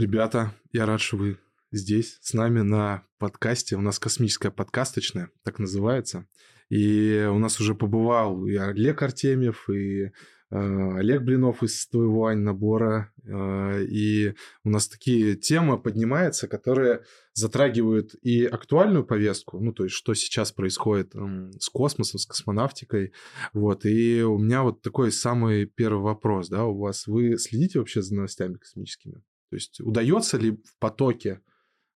Ребята, я рад, что вы здесь с нами на подкасте. У нас космическая подкасточная, так называется. И у нас уже побывал и Олег Артемьев, и Э, Олег Блинов из твоего Ань набора. Э, и у нас такие темы поднимаются, которые затрагивают и актуальную повестку, ну, то есть, что сейчас происходит с космосом, с космонавтикой. Вот. И у меня вот такой самый первый вопрос, да, у вас. Вы следите вообще за новостями космическими? То есть, удается ли в потоке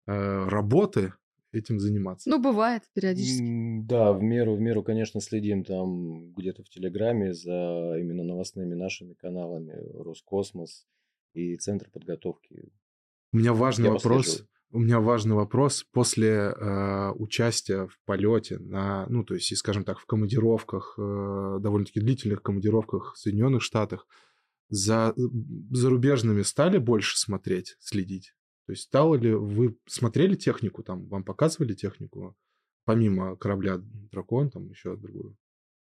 э, работы этим заниматься. Ну, бывает периодически. Да, в меру, в меру, конечно, следим там где-то в Телеграме за именно новостными нашими каналами Роскосмос и Центр подготовки. У меня важный Я вопрос. У меня важный вопрос после э, участия в полете на, ну, то есть, скажем так, в командировках, э, довольно-таки длительных командировках в Соединенных Штатах, за зарубежными стали больше смотреть, следить? То есть стало ли вы смотрели технику там, вам показывали технику, помимо корабля Дракон, там еще другую?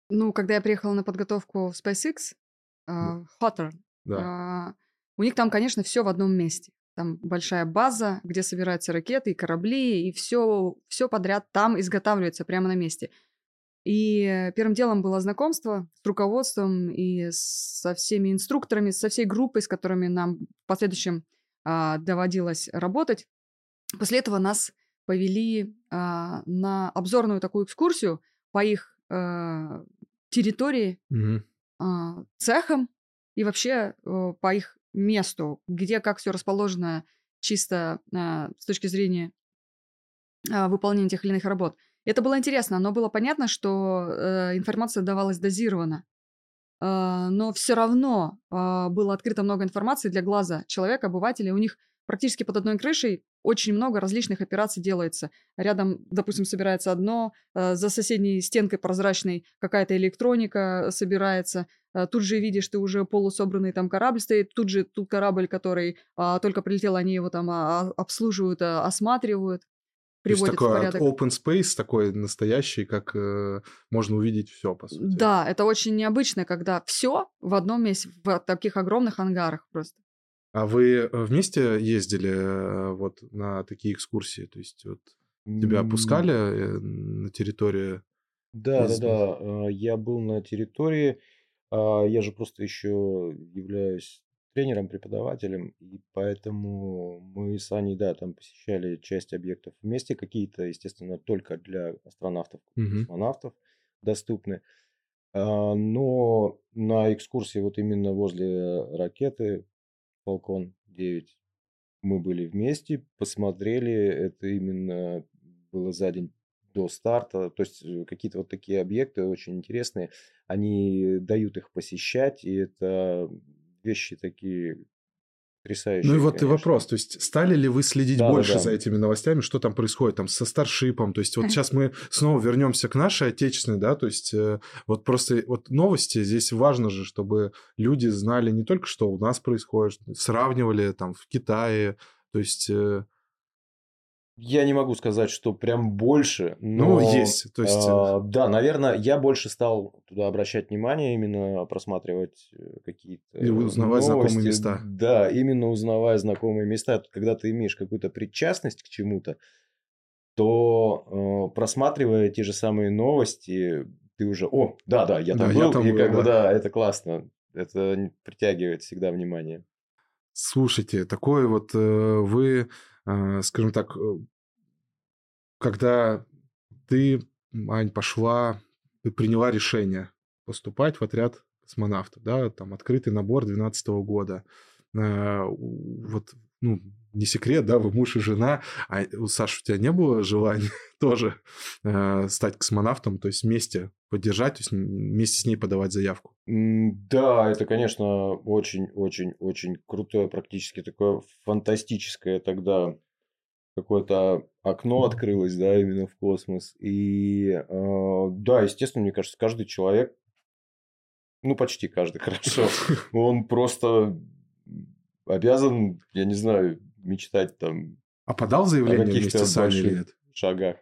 Ну, когда я приехала на подготовку в SpaceX, Hotter, да. uh, у них там, конечно, все в одном месте. Там большая база, где собираются ракеты и корабли, и все, все подряд там изготавливается прямо на месте. И первым делом было знакомство с руководством и со всеми инструкторами, со всей группой, с которыми нам в последующем а, доводилось работать. После этого нас повели а, на обзорную такую экскурсию по их а, территории, угу. а, цехам и вообще а, по их месту, где как все расположено чисто а, с точки зрения а, выполнения тех или иных работ. Это было интересно, но было понятно, что э, информация давалась дозированно. А, но все равно а, было открыто много информации для глаза человека, обывателя. У них практически под одной крышей очень много различных операций делается. Рядом, допустим, собирается одно, а, за соседней стенкой прозрачной какая-то электроника собирается, тут же видишь, ты уже полусобранный там корабль стоит, тут же тут корабль, который а, только прилетел, они его там а, обслуживают, а, осматривают приводит То есть такой в порядок. open space такой настоящий, как э, можно увидеть все по сути. Да, это очень необычно, когда все в одном месте, в таких огромных ангарах просто. А вы э, вместе ездили э, вот на такие экскурсии? То есть вот тебя опускали э, на территорию? Да, да, да. Я был на территории. А, я же просто еще являюсь тренером, преподавателем, и поэтому мы с Аней, да, там посещали часть объектов вместе, какие-то, естественно, только для астронавтов, Мгм. космонавтов доступны. А, Но на экскурсии вот именно возле ракеты Falcon 9 мы были вместе, посмотрели, это именно было за день до старта, то есть э, какие-то вот такие объекты очень интересные, они дают их посещать, и это вещи такие потрясающие. Ну и вот и вопрос, то есть стали ли вы следить да, больше да, да. за этими новостями, что там происходит там со старшипом, то есть вот сейчас мы снова вернемся к нашей отечественной, да, то есть э, вот просто вот новости здесь важно же, чтобы люди знали не только что у нас происходит, сравнивали там в Китае, то есть э, я не могу сказать, что прям больше, но... Ну, есть, то есть... Э, да, наверное, я больше стал туда обращать внимание, именно просматривать э, какие-то И узнавать новости. знакомые места. Да, именно узнавая знакомые места. Когда ты имеешь какую-то причастность к чему-то, то э, просматривая те же самые новости, ты уже, о, да-да, я там да, был, я там и был, как да. бы, да, это классно. Это притягивает всегда внимание. Слушайте, такое вот вы а, скажем так, э, когда ты, Ань, пошла, ты приняла решение поступать в отряд космонавтов, да, там открытый набор 2012 года. А, вот, ну, не секрет, да, вы муж и жена, а у Саши у тебя не было желания тоже э, стать космонавтом, то есть вместе поддержать, то есть вместе с ней подавать заявку? Да, это, конечно, очень-очень-очень крутое, практически такое фантастическое тогда какое-то окно открылось, да, именно в космос. И э, да, естественно, мне кажется, каждый человек, ну почти каждый, хорошо, он просто обязан, я не знаю, мечтать там. А подал заявление вместе с вами или нет? Шагах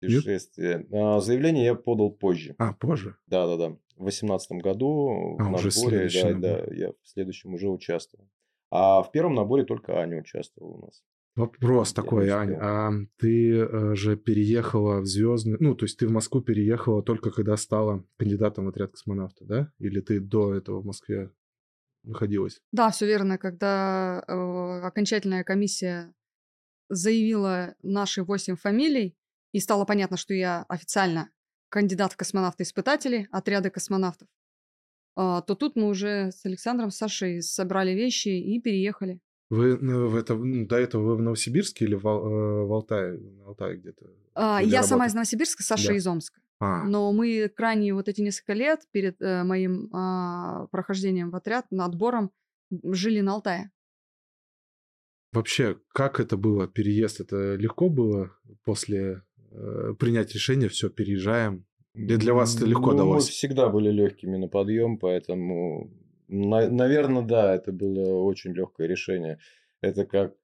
путешествия. А, заявление я подал позже. А, позже? Да, да, да. В восемнадцатом году а, в наборе, да, да, я в следующем уже участвовал. А в первом наборе только Аня участвовала у нас. Вопрос такой, Ань, а ты э, же переехала в Звездный, ну, то есть ты в Москву переехала только когда стала кандидатом в отряд космонавта, да? Или ты до этого в Москве находилась? Да, все верно. Когда э, окончательная комиссия заявила наши восемь фамилий, и стало понятно, что я официально кандидат в космонавты-испытатели отряда космонавтов, э, то тут мы уже с Александром, Сашей собрали вещи и переехали. Вы ну, в это, до этого вы в Новосибирске или в, э, в Алтае, в Алтае где-то? А, я сама работали? из Новосибирска, Саша Да. из Омска. А, Но мы крайние вот эти несколько лет перед э, моим а, прохождением в отряд, на отбором, жили на Алтае. вообще, как это было, переезд? Это легко было после э, принять решение, все, переезжаем? Или для вас это легко Ну, Мы далось? всегда были легкими на подъем, поэтому, наверное, да, это было очень легкое решение. Это как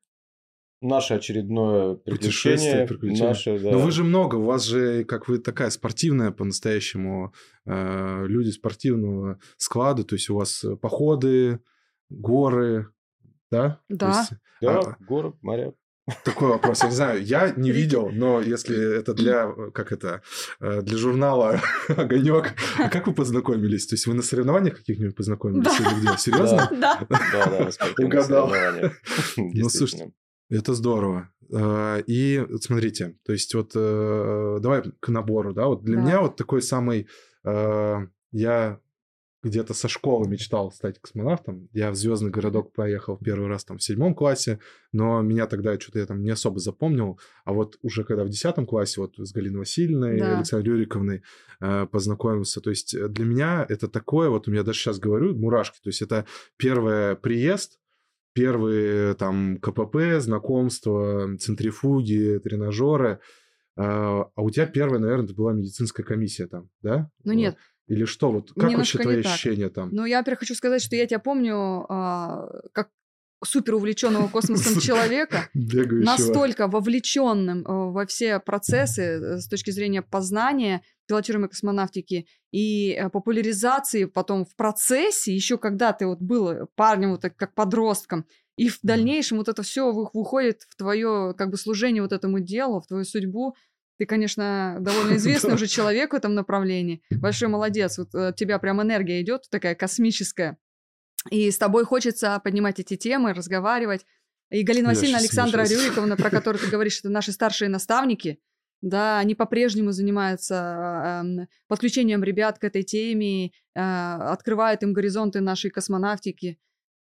наше очередное Путешествие, приключение, приключение. наше, да. Но вы же много, у вас же, как вы такая спортивная по-настоящему, э, люди спортивного склада, то есть у вас походы, горы, да? То Да. есть, Да, а, город, моря. Такой вопрос, я не знаю, я не видел, но если это для, как это, э, для журнала «Огонек», а как вы познакомились? То есть вы на соревнованиях каких-нибудь познакомились Да. или где? Серьезно? Да. Да, да, Угадал. Ну, слушайте, Это здорово. Э, И смотрите, то есть вот э, давай к набору, да, вот для Да. меня вот такой самый, э, я где-то со школы мечтал стать космонавтом. Я в Звездный городок поехал первый раз там в седьмом классе, но меня тогда что-то я там не особо запомнил. А вот уже когда в десятом классе вот с Галиной Васильевной, Да. Александрой Юриковной э, познакомился, то есть для меня это такое, вот у меня даже сейчас говорю, мурашки, то есть это первый приезд, первые там КПП, знакомства, центрифуги, тренажеры. А а у тебя первая, наверное, это была медицинская комиссия там, да? Ну нет, Или что? Вот как Немножко вообще твои так. ощущения там? Ну, я, во-первых, хочу сказать, что я тебя помню а, как супер увлеченного космосом человека, настолько вовлеченным э, во все процессы э, с точки зрения познания пилотируемой космонавтики и э, популяризации потом в процессе, еще когда ты вот был парнем, вот так, как подростком, и в дальнейшем вот это все выходит в твое как бы служение вот этому делу, в твою судьбу. Ты, конечно, довольно известный уже человек в этом направлении. Большой молодец. Вот э, от тебя прям энергия идет такая космическая. И с тобой хочется поднимать эти темы, разговаривать. И Галина Я Васильевна, Александра смешусь. Рюриковна, про которую ты говоришь, это наши старшие наставники. Да, они по-прежнему занимаются эм, подключением ребят к этой теме, э, открывают им горизонты нашей космонавтики.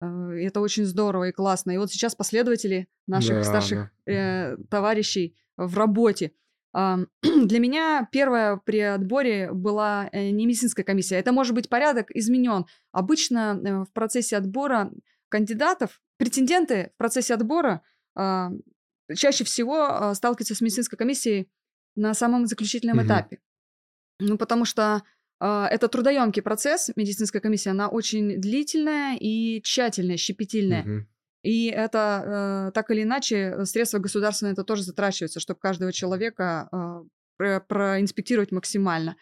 Э, это очень здорово и классно. И вот сейчас последователи наших Да, старших э, товарищей в работе. Для меня первая при отборе была э, не медицинская комиссия. Это может быть порядок изменен. Обычно э, в процессе отбора кандидатов, претенденты в процессе отбора а, чаще всего а, сталкиваются с медицинской комиссией на самом заключительном Мгм. этапе. Ну, потому что а, это трудоемкий процесс, медицинская комиссия, она очень длительная и тщательная, щепетильная. Мгм. И это э, так или иначе э, средства государственные это тоже затрачиваются, чтобы каждого человека э, про- проинспектировать максимально.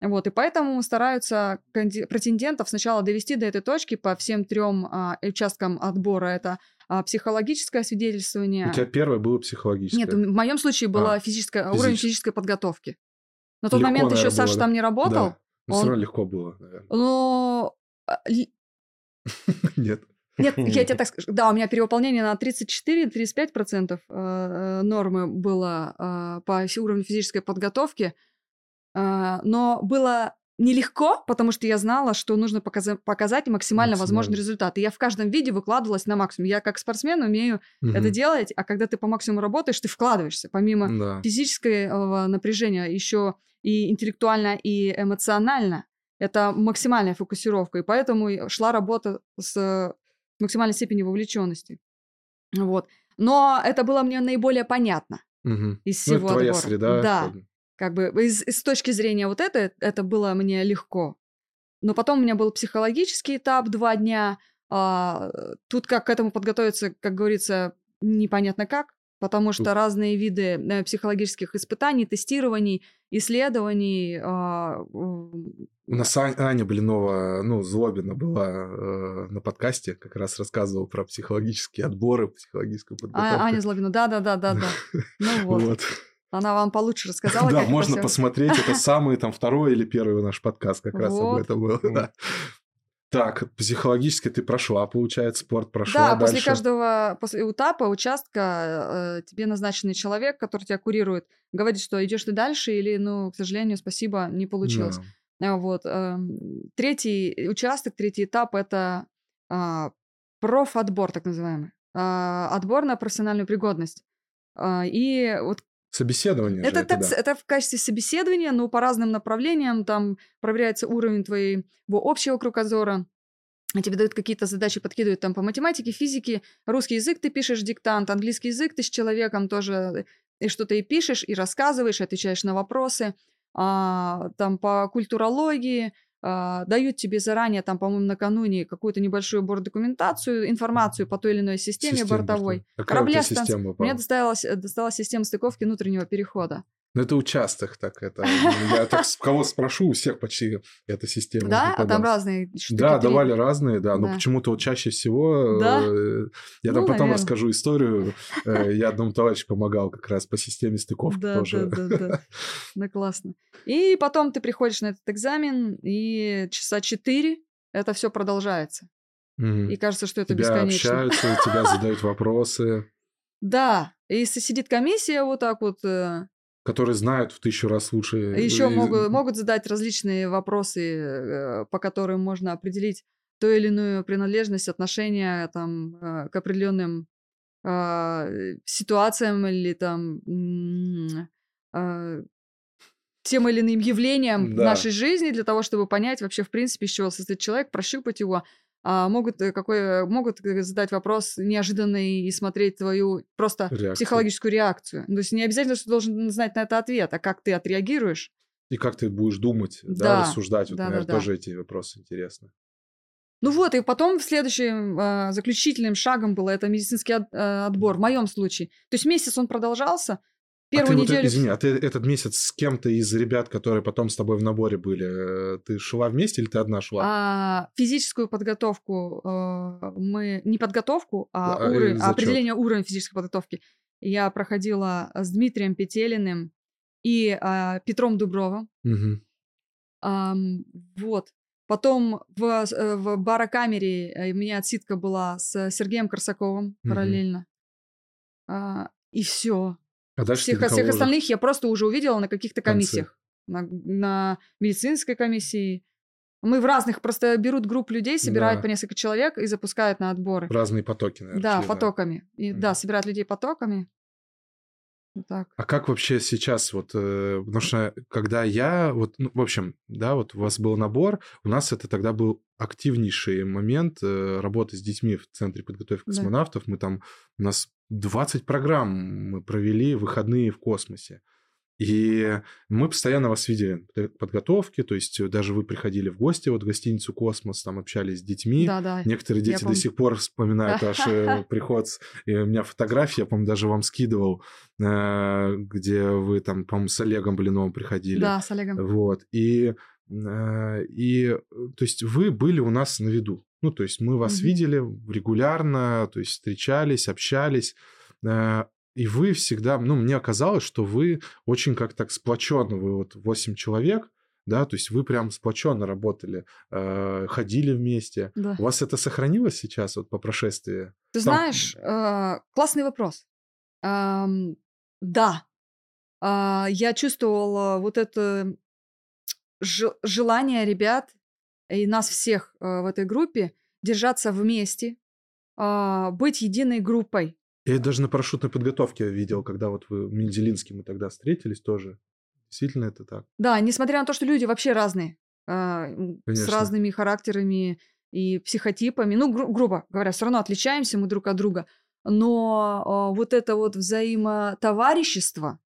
Вот, и поэтому стараются претендентов сначала довести до этой точки по всем трем а, участкам отбора. Это а, психологическое свидетельствование. У тебя первое было психологическое. Нет, в моем случае была А, физическая, уровень физически. физической подготовки. На тот Легко, момент еще Саша было, там не работал, Да. Но он- все равно легко было, наверное. но а, Нет. Нет, я тебе так скажу. Да, у меня перевыполнение на 34-35% э, нормы было э, по уровню физической подготовки. Э, Но было нелегко, потому что я знала, что нужно показа- показать максимально возможный Максимально. результат. И я в каждом виде выкладывалась на максимум. Я как спортсмен умею это Мгм. делать, а когда ты по максимуму работаешь, ты вкладываешься. Помимо Да. физического напряжения еще и интеллектуально, и эмоционально. Это максимальная фокусировка, и поэтому шла работа с максимальной степенью вовлеченности. Вот. Но это было мне наиболее понятно Мгм. из Ну, это всего твоя отбора. среда. Да, бы. Как бы из, из точки зрения вот это, это было мне легко. Но потом у меня был психологический этап два дня. а, тут как к этому подготовиться, как говорится, непонятно как. Потому что разные виды э, психологических испытаний, тестирований, исследований. а, У нас Ань- Аня Блинова, ну, Злобина была э, на подкасте, как раз рассказывала про психологические отборы, психологическую подготовку. А, Аня Злобина, да-да-да-да-да. Ну Вот. Она вам получше рассказала, Да, можно посмотреть. Это самый там второй или первый наш подкаст как раз об этом был. Да. Так, психологически ты прошла, получается, спорт прошла Да, после дальше. каждого после этапа, участка э, тебе назначенный человек, который тебя курирует, говорит, что идешь ты дальше или, ну, к сожалению, спасибо, не получилось. Да. А, Вот. эм, Третий участок, третий этап – это а, профотбор, так называемый. А, Отбор на профессиональную пригодность. А, И вот Собеседование же это, это, так- да. это в качестве собеседования, но по разным направлениям. Там проверяется уровень твоего общего кругозора. А Тебе дают какие-то задачи, подкидывают там по математике, физике, русский язык ты пишешь диктант, английский язык ты с человеком тоже и что-то и пишешь, и рассказываешь, и отвечаешь на вопросы. А, там по культурологии а, дают тебе заранее, там, по-моему, накануне какую-то небольшую бордокументацию, информацию по той или иной системе Система бортовой. Какая у тебя Корабля система Мне досталась, э, досталась система стыковки внутреннего перехода. Ну, это участок так это. Я так кого спрошу, у всех почти эта система. Да, а там разные штуки. Да, давали разные, да, но почему-то вот чаще всего... Да? э, Я там Ну, потом наверно. расскажу историю. Э, Я одному товарищу помогал как раз по системе стыковки тоже. да, да, да. Да, классно. И потом ты приходишь на этот экзамен, и часа четыре это все продолжается. И кажется, что это Тебя бесконечно. общаются, тебя задают вопросы, Да, и сидит комиссия вот так вот, э, которые знают в тысячу раз лучше. еще и- могут, могут задать различные вопросы, э, по которым можно определить ту или иную принадлежность, отношения там, э, к определенным а, ситуациям или там тем или иным явлениям в Да. нашей жизни для того, чтобы понять вообще, в принципе, из чего состоит человек, прощупать его. А могут, э, какой, могут э, задать вопрос неожиданный и смотреть твою просто Реакцию. психологическую реакцию. То есть не обязательно, что ты должен знать на это ответ, а как ты отреагируешь. И как ты будешь думать, да, Да, рассуждать. Вот, да, да, наверное, да. тоже эти вопросы интересны. Ну вот, и потом следующим а, заключительным шагом было это медицинский от- а, отбор, в моем случае. То есть месяц он продолжался. А Первую ты вот, неделю... извини, а ты этот месяц с кем-то из ребят, которые потом с тобой в наборе были, э, ты шла вместе или ты одна шла? А, физическую подготовку а, мы... Не подготовку, а, А, э, уровень, а определение уровня физической подготовки. Я проходила с Дмитрием Петелиным и а, Петром Дубровым. Мгм. Ам, вот. Потом в, э, в барокамере э, у меня отсидка была с Сергеем Корсаковым Мгм. параллельно. А, и все. А дальше Всех, всех уже? остальных я просто уже увидела на каких-то комиссиях. На, на медицинской комиссии. Мы в разных, просто берут групп людей, собирают Да. по несколько человек и запускают на отборы. Разные потоки, наверное. Да, потоками. И, Мгм. Да, собирают людей потоками. Вот так. А как вообще сейчас, вот, э, потому что когда я, вот, ну, в общем, да, вот у вас был набор, у нас это тогда был активнейший момент э, работы с детьми в Центре подготовки Да. космонавтов. Мы там, у нас 20 программ мы провели, выходные в космосе. И мы постоянно вас видели в подготовке, то есть э, даже вы приходили в гости вот в гостиницу «Космос», там общались с детьми. Да, да. Некоторые дети до сих пор вспоминают ваш э, приход. И у меня фотография, я, помню, даже вам скидывал, э, где вы там, по-моему, с Олегом Блиновым приходили. Да, с Олегом. Вот. И, и, то есть, вы были у нас на виду. Ну, то есть, мы вас Мгм. видели регулярно, то есть, встречались, общались. И вы всегда, ну, мне оказалось, что вы очень как так сплоченно, вы вот 8 человек, да, то есть вы прям сплоченно работали, э, ходили вместе. Да. У вас это сохранилось сейчас вот по прошествии? Ты Там- знаешь, э, классный вопрос. Ам, да, А, я чувствовала вот это желание ребят и нас всех э, в этой группе держаться вместе, а, быть единой группой. Я это даже на парашютной подготовке видел, когда вот вы в Менделинске мы тогда встретились тоже. Действительно это так. Да, несмотря на то, что люди вообще разные, м, с разными характерами и психотипами, ну, гру- грубо говоря, все равно отличаемся мы друг от друга, но а, вот это вот взаимотоварищество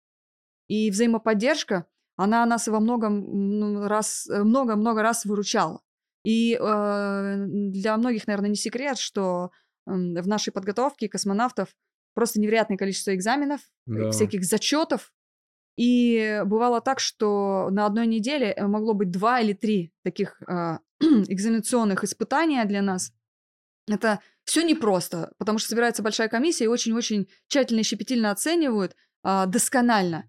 и взаимоподдержка, она нас во многом раз, э, много-много раз выручала. И э, для многих, наверное, не секрет, что в нашей подготовке космонавтов просто невероятное количество экзаменов, Да. всяких зачетов. И бывало так, что на одной неделе э, могло быть два или три таких а, экзаменационных испытания для нас. Это все непросто, потому что собирается большая комиссия и очень-очень тщательно и щепетильно оценивают а, досконально.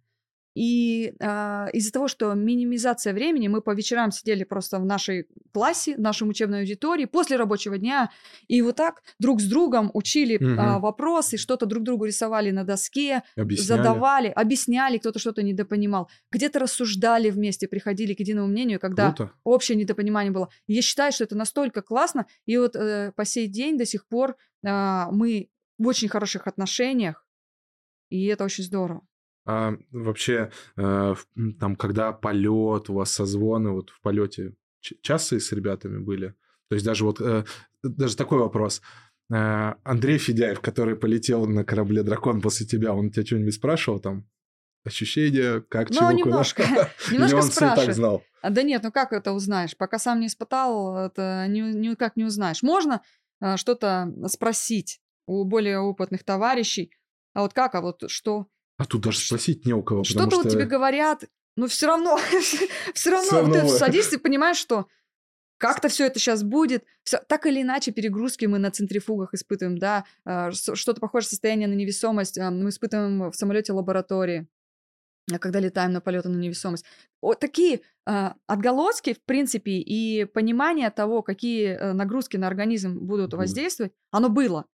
И а, из-за того, что минимизация времени, мы по вечерам сидели просто в нашей классе, в нашем учебной аудитории после рабочего дня, и вот так друг с другом учили а, Мгм. вопросы, что-то друг другу рисовали на доске, Объясняли. задавали, объясняли, кто-то что-то недопонимал, где-то рассуждали вместе, приходили к единому мнению, когда Круто. общее недопонимание было. Я считаю, что это настолько классно, и вот э, по сей день до сих пор а, мы в очень хороших отношениях, и это очень здорово. А вообще, э, там, когда полет, у вас созвоны, вот в полете часто с ребятами были? То есть даже вот, э, даже такой вопрос. Э, Андрей Федяев, который полетел на корабле «Дракон» после тебя, он тебя что-нибудь спрашивал там? Ощущения, как, Ну, чего, куда? немножко, Или немножко он все и так знал? А, Да нет, ну как это узнаешь? Пока сам не испытал, это ни- никак не узнаешь. Можно а, что-то спросить у более опытных товарищей, а вот как, а вот что? А тут даже спросить не у кого, Что-то вот что... тебе говорят, но все равно, все равно вот ты садишься и понимаешь, что как-то все это сейчас будет. Всё- так или иначе, перегрузки мы на центрифугах испытываем, да, а, что-то похожее состояние на невесомость а, мы испытываем в самолете лаборатории, а, когда летаем на полеты на невесомость. Вот такие отголоски, в принципе, и понимание того, какие э, нагрузки на организм будут Будут. воздействовать, оно было.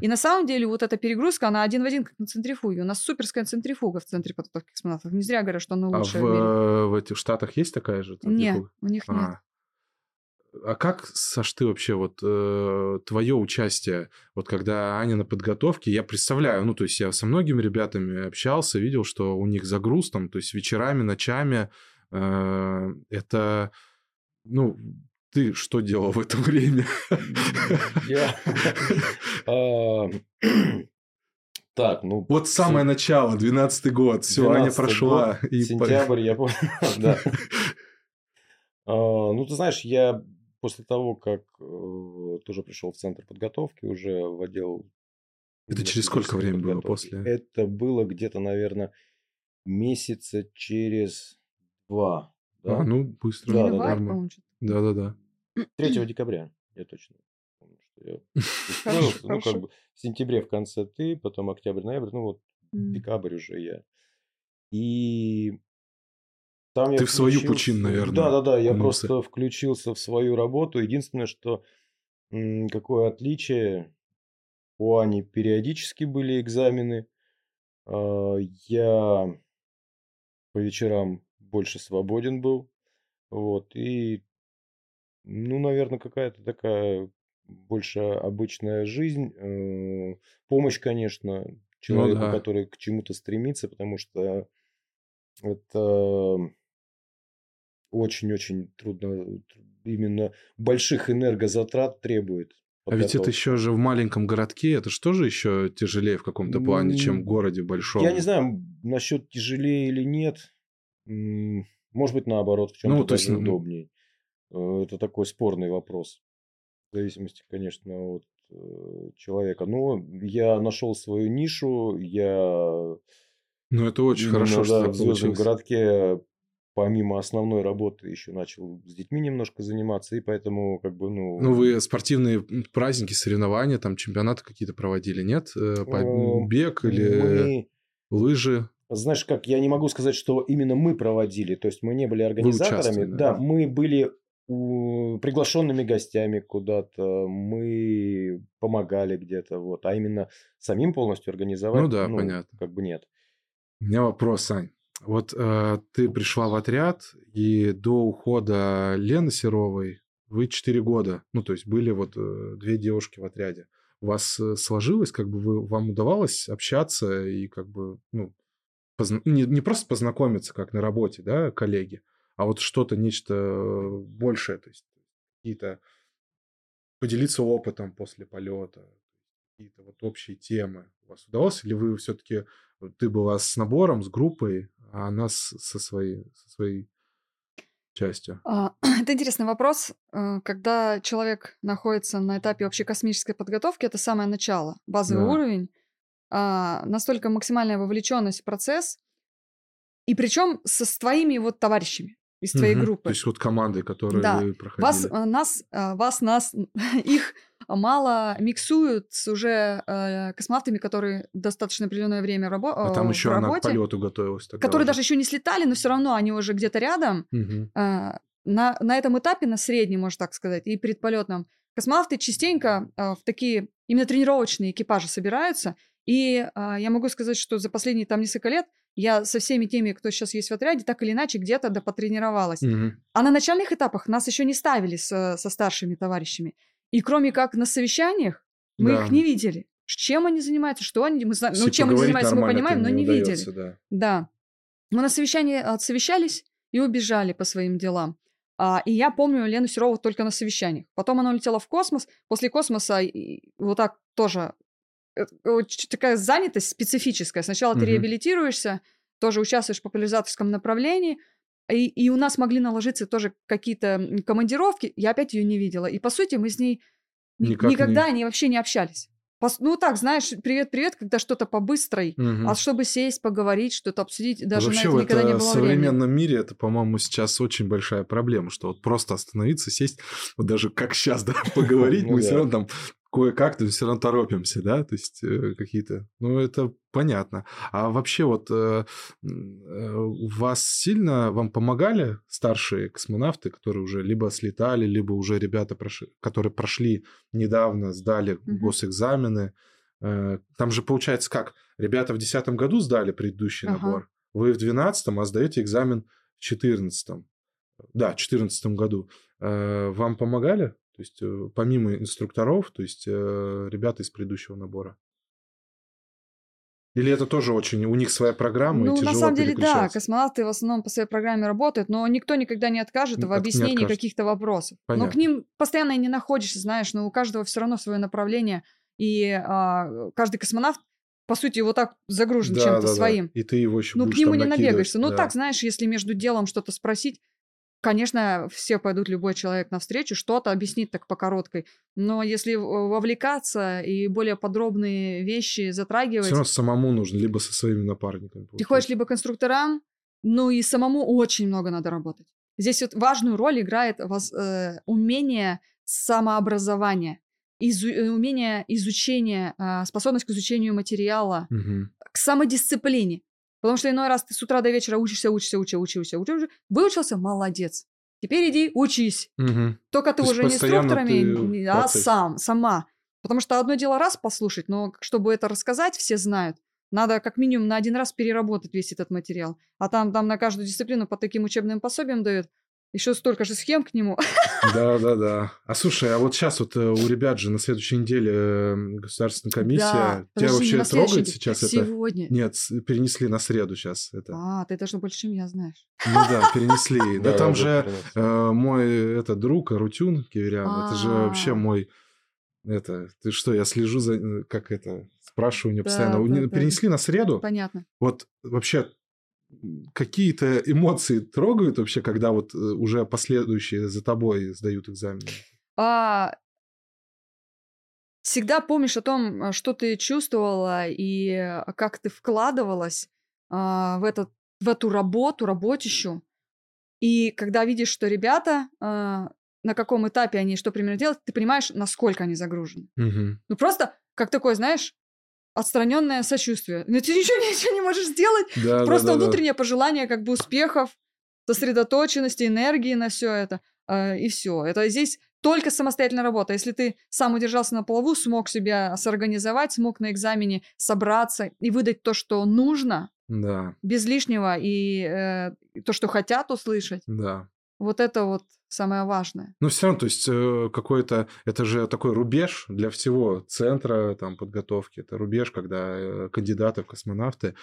И на самом деле вот эта перегрузка, она один в один как на центрифуге. У нас суперская центрифуга в центре подготовки космонавтов. Не зря говорят, что она А в, лучшая в мире. э, в этих штатах есть такая же? Центрифуга? у них нет. А. А как, Саш, ты вообще, вот э, твое участие, вот когда Аня на подготовке, я представляю, ну, то есть я со многими ребятами общался, видел, что у них загруз там, то есть вечерами, ночами, э, это, ну, ты что делал в это время? Я... А, Так, ну... Вот самое начало, 12-й год, все, Аня 12-й прошла. год, и Сентябрь, я помню, да. А, Ну, ты знаешь, я после того, как э, тоже пришел в центр подготовки, уже в отдел... Это через сколько времени было после? Это было где-то, наверное, месяца через два. А, да? ну, быстро, Да, да, да. мае, нормально. по-моему, что-то. Да-да-да. 3 декабря, я точно помню, что я устроился. Ну, хорошо. как бы в сентябре в конце ты, потом октябрь, ноябрь, ну вот декабрь уже я. И там я Ты в свою включился- пучину, наверное, Да, да, да. Я окунулся. просто включился в свою работу. Единственное, что какое отличие у Ани периодически были экзамены. А, Я по вечерам больше свободен был. Вот. И, ну, наверное, какая-то такая больше обычная жизнь. Э, Помощь, конечно, человеку, да. который к чему-то стремится, потому что это очень-очень трудно, именно больших энергозатрат требует. А ведь это подготовка. еще же в маленьком городке, это же тоже еще тяжелее в каком-то плане, чем в городе большом. Я не знаю, насчет тяжелее или нет. Может быть, наоборот, в чем-то Ну, то есть, ну, удобнее. Э, Это такой спорный вопрос. В зависимости, конечно, от э, человека. Но я нашел свою нишу, я Ну, это очень именно, хорошо, что да, в звездном получилось. городке помимо основной работы еще начал с детьми немножко заниматься, и поэтому как бы, ну... Ну, вы спортивные праздники, соревнования, там чемпионаты какие-то проводили, нет? Э, по- Бег или мы лыжи? Знаешь как, я не могу сказать, что именно мы проводили, то есть мы не были организаторами, да, да. мы были приглашенными гостями куда-то, мы помогали где-то, вот, а именно самим полностью организовать, Ну да, понятно. как бы нет. У меня вопрос, Сань. Вот э, ты пришла в отряд, и до ухода Лены Серовой вы 4 года, ну, то есть были вот э, две девушки в отряде. У вас э, сложилось, как бы вы, вам удавалось общаться и как бы, ну, позна- не, не просто познакомиться, как на работе, да, коллеги, а вот что-то, нечто большее, то есть какие-то поделиться опытом после полета, какие-то вот общие темы. У вас удалось? Или вы все-таки ты была с набором, с группой, а она с- со своей, со своей частью? А, Это интересный вопрос. Э, Когда человек находится на этапе общей космической подготовки, это самое начало, базовый Да. уровень. а, настолько максимальная вовлеченность в процесс, и причем со, с твоими вот товарищами из твоей Мгм. группы. То есть вот команды, которые Да. вы Вас, проходили. э, нас, э, вас, нас, их мало миксуют с уже э, космонавтами, которые достаточно определенное время рабо- А там э, еще в она к работе, полету готовилась. которые уже. даже еще не слетали, но все равно они уже где-то рядом. Мгм. Э, на, на этом этапе, на среднем, можно так сказать, и предполетном, космонавты частенько э, в такие именно тренировочные экипажи собираются. И э, я могу сказать, что за последние там несколько лет я со всеми теми, кто сейчас есть в отряде, так или иначе где-то да потренировалась. Мгм. А на начальных этапах нас еще не ставили со, со старшими товарищами. И кроме как на совещаниях, мы Да. их не видели. Чем они занимаются, что они... Мы ну, чем они занимаются, мы понимаем, но не удаётся, видели. да. Да. Мы на совещании отсовещались и убежали по своим делам. А, и я помню Лену Серову только на совещаниях. Потом она улетела в космос. После космоса и- вот так тоже такая занятость специфическая. Сначала ты реабилитируешься, тоже участвуешь в популяризаторском направлении, и, и у нас могли наложиться тоже какие-то командировки. Я опять ее не видела. И по сути мы с ней ни- Никак не- никогда не вообще не общались. Пос- Ну так, знаешь, привет-привет, когда что-то по быстрой, Мгм. а чтобы сесть, поговорить, что-то обсудить, даже Вообще на в это никогда не это было современном мире это, по-моему, сейчас очень большая проблема, что вот просто остановиться, сесть, вот даже как сейчас, да, поговорить, Ну мы да. все равно там кое-как, то все равно торопимся, да, то есть э, какие-то, ну это понятно. А вообще вот э, э, вас сильно, вам помогали старшие космонавты, которые уже либо слетали, либо уже ребята, проши- которые прошли недавно, сдали Мгм. госэкзамены, Э, Там же получается как? Ребята в 2010 году сдали предыдущий Ага. набор, вы в 2012, а сдаете экзамен в 2014. Да, в 2014 году. Э, Вам помогали? То есть э, помимо инструкторов, то есть э, ребята из предыдущего набора? Или это тоже очень... У них своя программа, и Ну, тяжело на самом деле, да, космонавты в основном по своей программе работают, но никто никогда не откажет в объяснении откажет. каких-то вопросов. Но Понятно. к ним постоянно и не находишься, знаешь, но у каждого все равно свое направление, и а, каждый космонавт, по сути, вот так загружен Да, чем-то да, да. своим. И ты его еще Ну, к нему не набегаешься. Ну, Да. так, знаешь, если между делом что-то спросить, конечно, все пойдут, любой человек навстречу, что-то объяснить так по короткой. Но если в- вовлекаться и более подробные вещи затрагивать, Все равно самому нужно, либо со своими напарниками. ты ходишь либо к инструкторам, ну и самому очень много надо работать. Здесь вот важную роль играет воз- э, умение самообразования, изу- э, умение изучения, а, способность к изучению материала, Мгм. к самодисциплине. Потому что иной раз ты с утра до вечера учишься, учишься, учишься, учишься, учишься, выучился, молодец. Теперь иди учись. Мгм. Только ты То уже не инструкторами, ты а сам, сама. Потому что одно дело раз послушать, но чтобы это рассказать, все знают. Надо как минимум на один раз переработать весь этот материал. А там, там на каждую дисциплину по таким учебным пособиям дают. Еще столько же схем к нему. Да, да, да. А слушай, а вот сейчас вот э, у ребят же на следующей неделе э, государственная комиссия. Да, Тебя вообще трогает сейчас это? Сегодня. Нет, перенесли на среду сейчас это. А, ты даже больше, чем я знаешь. Ну да, перенесли. Да Да, там же э, мой этот друг Арутюн Киверян, это же вообще А. мой... Это, ты что, я слежу за... э, Как это? Спрашиваю у него Да, постоянно. Да, да. Перенесли на среду? Понятно. Вот вообще какие-то эмоции трогают вообще, когда вот э, уже последующие за тобой сдают экзамены? А, всегда помнишь о том, а, что ты чувствовала и а, как ты вкладывалась а, в, этот, в эту работу, работищу. И когда видишь, что ребята, а, на каком этапе они что примерно делают, ты понимаешь, насколько они загружены. Мгм. Ну просто как такое, знаешь, отстраненное сочувствие. Ну ты ничего, ничего не можешь сделать. Да, да, Просто да, да. внутреннее пожелание как бы успехов, сосредоточенности, энергии на все это. э, и все. Это здесь только самостоятельная работа. Если ты сам удержался на плаву, смог себя сорганизовать, смог на экзамене собраться и выдать то, что нужно, Да, без лишнего, и э, то, что хотят услышать, да. Вот это вот самое важное. Ну, все равно, то есть э, какой-то, это же такой рубеж для всего центра там подготовки. Это рубеж, когда э, кандидаты в космонавты.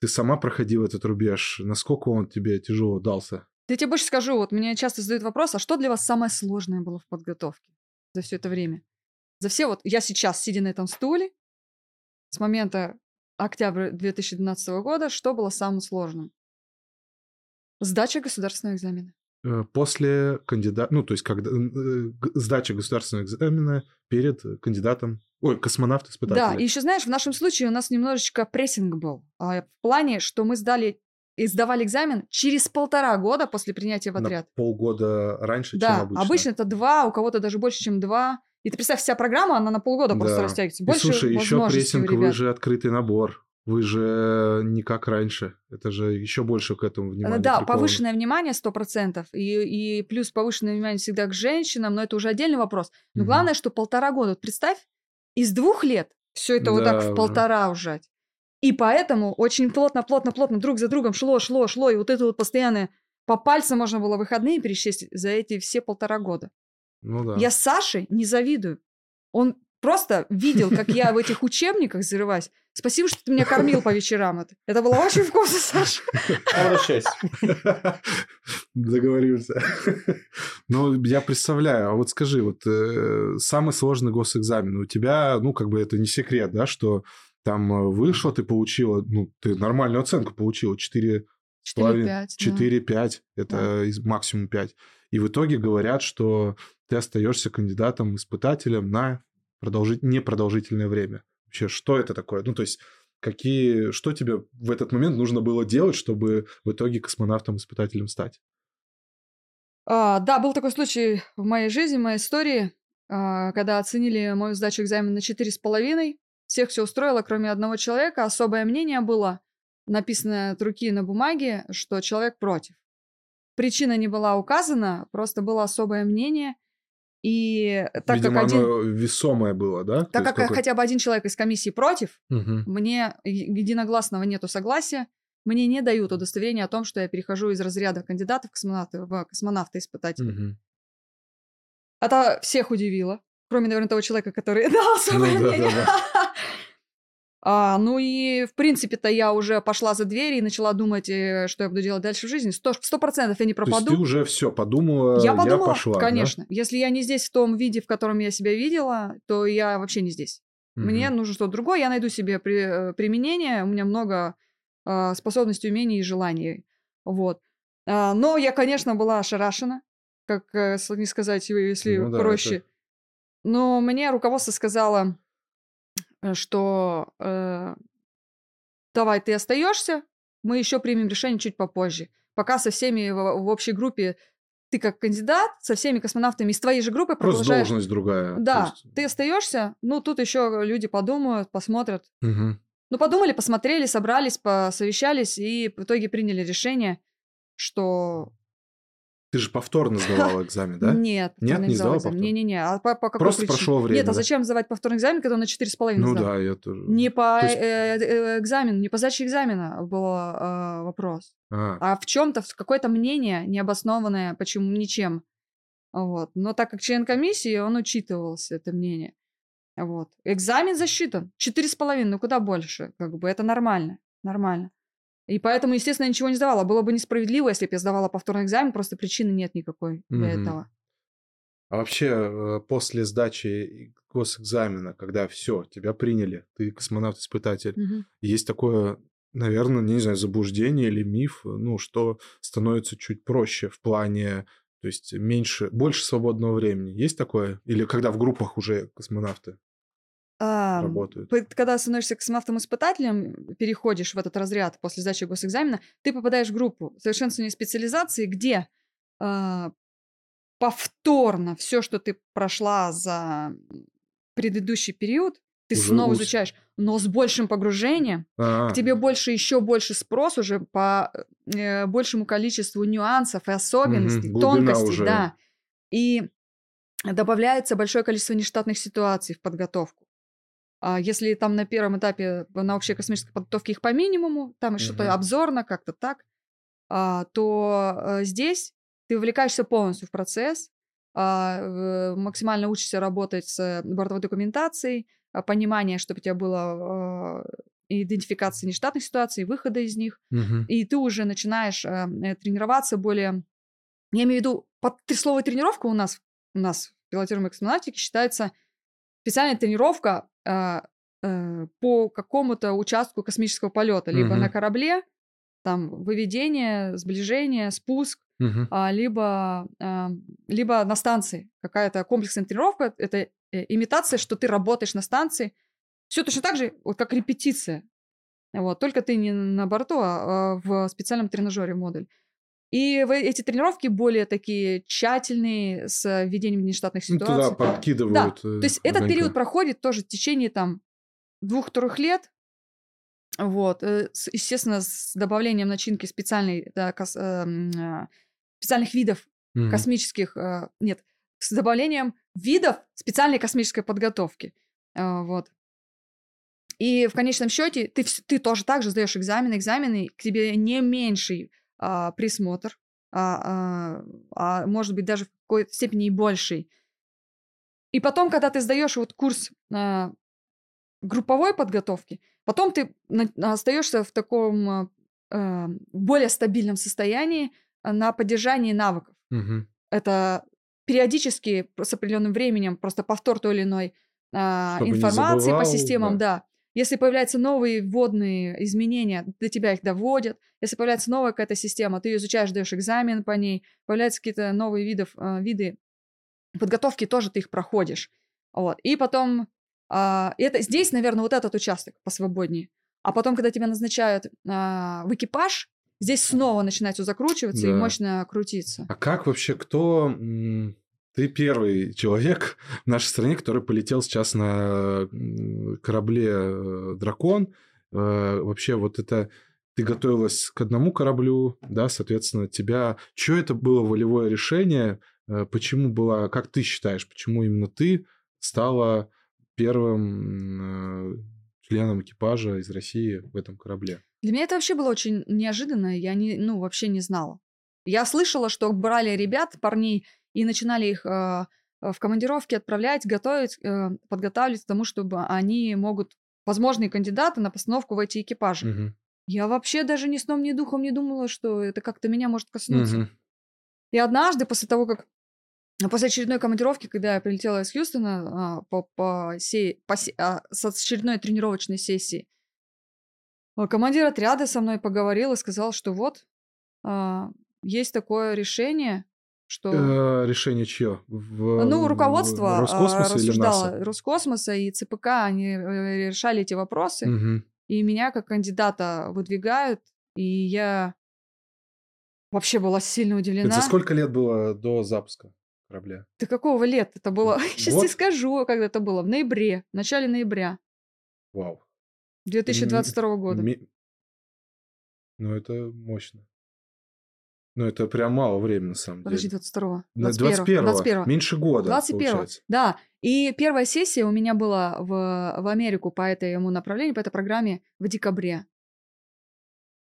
Ты сама проходила этот рубеж. Насколько он тебе тяжело дался? Я тебе больше скажу, вот мне часто задают вопрос, а что для вас самое сложное было в подготовке за все это время? За все вот, я сейчас, сидя на этом стуле, с момента октября 2012 года, что было самым сложным? Сдача государственного экзамена. Э, После кандидата, ну, то есть когда э, сдача государственного экзамена перед кандидатом Ой, космонавт-испытатель. Да, и еще знаешь, в нашем случае у нас немножечко прессинг был. а, В плане, что мы сдали и сдавали экзамен через полтора года после принятия в На отряд. полгода раньше, чем Да, обычно. обычно это два, у кого-то даже больше, чем два. И ты представь, вся программа, она на полгода просто Да. растягивается. И Больше слушай, еще прессинг, вы же открытый набор. Вы же не как раньше. Это же еще больше к этому внимания Да, приковано. повышенное внимание 100%, и, и плюс повышенное внимание всегда к женщинам, но это уже отдельный вопрос. Но Мгм. главное, что полтора года. Вот представь, из двух лет все это вот так Да, в уже. полтора ужать. И поэтому очень плотно, плотно, плотно друг за другом шло, шло, шло, и вот это вот постоянное по пальцам можно было выходные пересчесть за эти все полтора года. Ну да. Я Саше не завидую. Он просто видел, как я в этих учебниках зарываюсь. Спасибо, что ты меня кормил по вечерам. Это, это было очень вкусно, Саша. Обращайся. Договорился. Ну, я представляю. А вот скажи, вот э, самый сложный госэкзамен у тебя, ну, как бы это не секрет, да, что там э, вышло, ты получила, ну, ты нормальную оценку получила, 4 4-5. да. 4-5, это Да. из максимум 5. И в итоге говорят, что ты остаешься кандидатом-испытателем на продолжить... непродолжительное время. Вообще, что это такое? Ну, то есть, какие... что тебе в этот момент нужно было делать, чтобы в итоге космонавтом-испытателем стать? А, да, был такой случай в моей жизни, в моей истории, а, когда оценили мою сдачу экзамена на четыре с половиной. Всех все устроило, кроме одного человека. Особое мнение было, написанное от руки на бумаге, что человек против. Причина не была указана, просто было особое мнение. И так Видимо, как один... оно весомое было, да? Так как какой- хотя бы один человек из комиссии против, Мгм. мне единогласного нету согласия, мне не дают удостоверение о том, что я перехожу из разряда кандидатов в космонавты в космонавта-испытателя. Мгм. Это всех удивило, кроме, наверное, того человека, который дал свое Ну да, мнение. да, А, ну и, в принципе-то, я уже пошла за дверь и начала думать, э, что я буду делать дальше в жизни. Сто процентов я не То есть ты пропаду. уже все подумала, Я подумала, пошла, да? конечно. Если я не здесь в том виде, в котором я себя видела, то я вообще не здесь. Мне Мгм. нужно что-то другое, я найду себе при- э, применение, у меня много а, способностей, умений и желаний. Вот. А, но я, конечно, была ошарашена, как э, не сказать, э, если Ну да, проще. это- Но мне руководство сказало, э, что э, давай ты остаешься, мы еще примем решение чуть попозже. Пока со всеми в, в общей группе ты как кандидат, со всеми космонавтами из твоей же группы Просто продолжаешь должность другая. да, есть- ты остаешься, ну тут еще люди подумают, посмотрят. Мгм. Ну подумали, посмотрели, собрались, посовещались и в итоге приняли решение, что Ты же повторно сдавала экзамен, да? нет, Нет, не экзамен. повторно? Не-не-не, а по, по какой Просто причине? прошло время, Нет, а зачем сдавать повторный экзамен, когда он на 4,5 Ну сдал? да, я тоже. Не по То есть- э, э, экзамену, не по сдаче экзамена был э, вопрос, А, а в чем-то, в какое-то мнение необоснованное, почему ничем. Вот. Но так как член комиссии, он учитывался, это мнение. Вот. Экзамен засчитан. Четыре с половиной, ну куда больше? Как бы это нормально. Нормально. И поэтому, естественно, я ничего не сдавала. Было бы несправедливо, если бы я сдавала повторный экзамен, просто причины нет никакой для Мгм. этого. А вообще, э, после сдачи госэкзамена, когда все, тебя приняли, ты космонавт-испытатель, Мгм. есть такое, наверное, не знаю, заблуждение или миф, ну, что становится чуть проще в плане, то есть меньше, больше свободного времени. Есть такое? Или когда в группах уже космонавты А, работают? Когда становишься космонавтом-испытателем, переходишь в этот разряд после сдачи госэкзамена, ты попадаешь в группу совершенствования специализации, где а, повторно все, что ты прошла за предыдущий период, ты Уже снова ус- изучаешь, но с большим погружением, А, к тебе больше, еще больше спрос уже по э, большему количеству нюансов и особенностей, глубина тонкостей, уже. да. И добавляется большое количество нештатных ситуаций в подготовку. А если там на первом этапе на общей космической подготовке их по минимуму, там что-то Мгм. обзорно, как-то так, а, то э, здесь ты вовлекаешься полностью в процесс, а, максимально учишься работать с бортовой документацией, понимание, чтобы у тебя было идентификация нештатных ситуаций, выхода из них, мгм. и ты уже начинаешь э, тренироваться более... Я имею в виду, под три слова тренировка у нас, у нас в пилотируемой космонавтике считается специальная тренировка по какому-то участку космического полета, либо Мгм. на корабле, там выведение, сближение, спуск, а, либо, а, либо на станции какая-то комплексная тренировка. Это э, имитация, что ты работаешь на станции. Все точно так же, вот как репетиция. Вот, только ты не на борту, а, а в специальном тренажере модуль. И эти тренировки более такие тщательные, с введением внештатных ситуаций. Ну, туда подкидывают. Да. То есть огонька. этот период проходит тоже в течение там двух-трех лет. Вот, э, естественно, с добавлением начинки специальной, да, кос, э, специальных видов mm-hmm. космических, э, нет, с добавлением видов специальной космической подготовки. Э, вот. И в конечном счете ты, ты тоже так же сдаешь экзамены, экзамены, к тебе не меньший а, присмотр, а, а, а может быть даже в какой-то степени и больший. И потом, когда ты сдаешь вот курс а, групповой подготовки, потом ты остаешься в таком а, а, более стабильном состоянии на поддержании навыков. Угу. Это периодически с определенным временем просто повтор той или иной а, информации забывал, по системам, да. да. Если появляются новые вводные изменения, до тебя их доводят. Если появляется новая какая-то система, ты ее изучаешь, даешь экзамен по ней. Появляются какие-то новые видов, э, виды подготовки, тоже ты их проходишь. Вот. И потом... Э, это, здесь, наверное, вот этот участок посвободнее. А потом, когда тебя назначают э, в экипаж, здесь снова начинает все закручиваться да. и мощно крутиться. А как вообще, кто ты первый человек в нашей стране, который полетел сейчас на корабле э, «Дракон». Э, вообще вот это ты готовилась к одному кораблю, да, соответственно, тебя... Что это было волевое решение? Э, почему было... Как ты считаешь, почему именно ты стала первым членом экипажа из России в этом корабле? Для меня это вообще было очень неожиданно. Я не, ну, вообще не знала. Я слышала, что брали ребят, парней и начинали их э, в командировке отправлять, готовить, э, подготавливать к тому, чтобы они могут, возможные кандидаты на постановку в эти экипажи. Угу. Я вообще даже ни сном, ни духом не думала, что это как-то меня может коснуться. Угу. И однажды, после того, как После очередной командировки, когда я прилетела из Хьюстона а, по, по, сей, по, а, с очередной тренировочной сессии, а, командир отряда со мной поговорил и сказал, что вот, а, есть такое решение, что... Э, решение чье? В, ну, руководство Роскосмоса или НАСА? Роскосмоса и ЦПК, они э, решали эти вопросы, угу. и меня как кандидата выдвигают, и я вообще была сильно удивлена. Это сколько лет было до запуска корабля? Ты какого лет это было? Сейчас тебе скажу, когда это было. В ноябре, в начале ноября. Вау. 2022 года. Ну, это мощно. Ну, это прям мало времени, на самом Подожди, деле. 22-го. 21 21 Меньше года, 21 получается. Да. И первая сессия у меня была в, в Америку по этому направлению, по этой программе в декабре.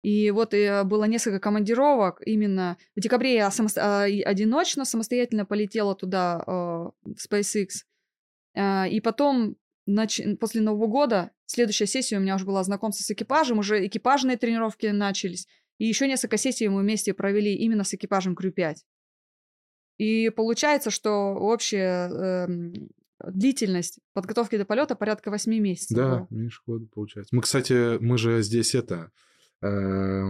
И вот и э, было несколько командировок. Именно в декабре я самосто... А, одиночно, самостоятельно полетела туда, э, в SpaceX. Э, и потом, нач... после Нового года, следующая сессия у меня уже была знакомство с экипажем, уже экипажные тренировки начались. И еще несколько сессий мы вместе провели именно с экипажем Крю-5. И получается, что общая э, длительность подготовки до полета порядка 8 месяцев. Да, меньше года получается. Мы, кстати, мы же здесь это... Э,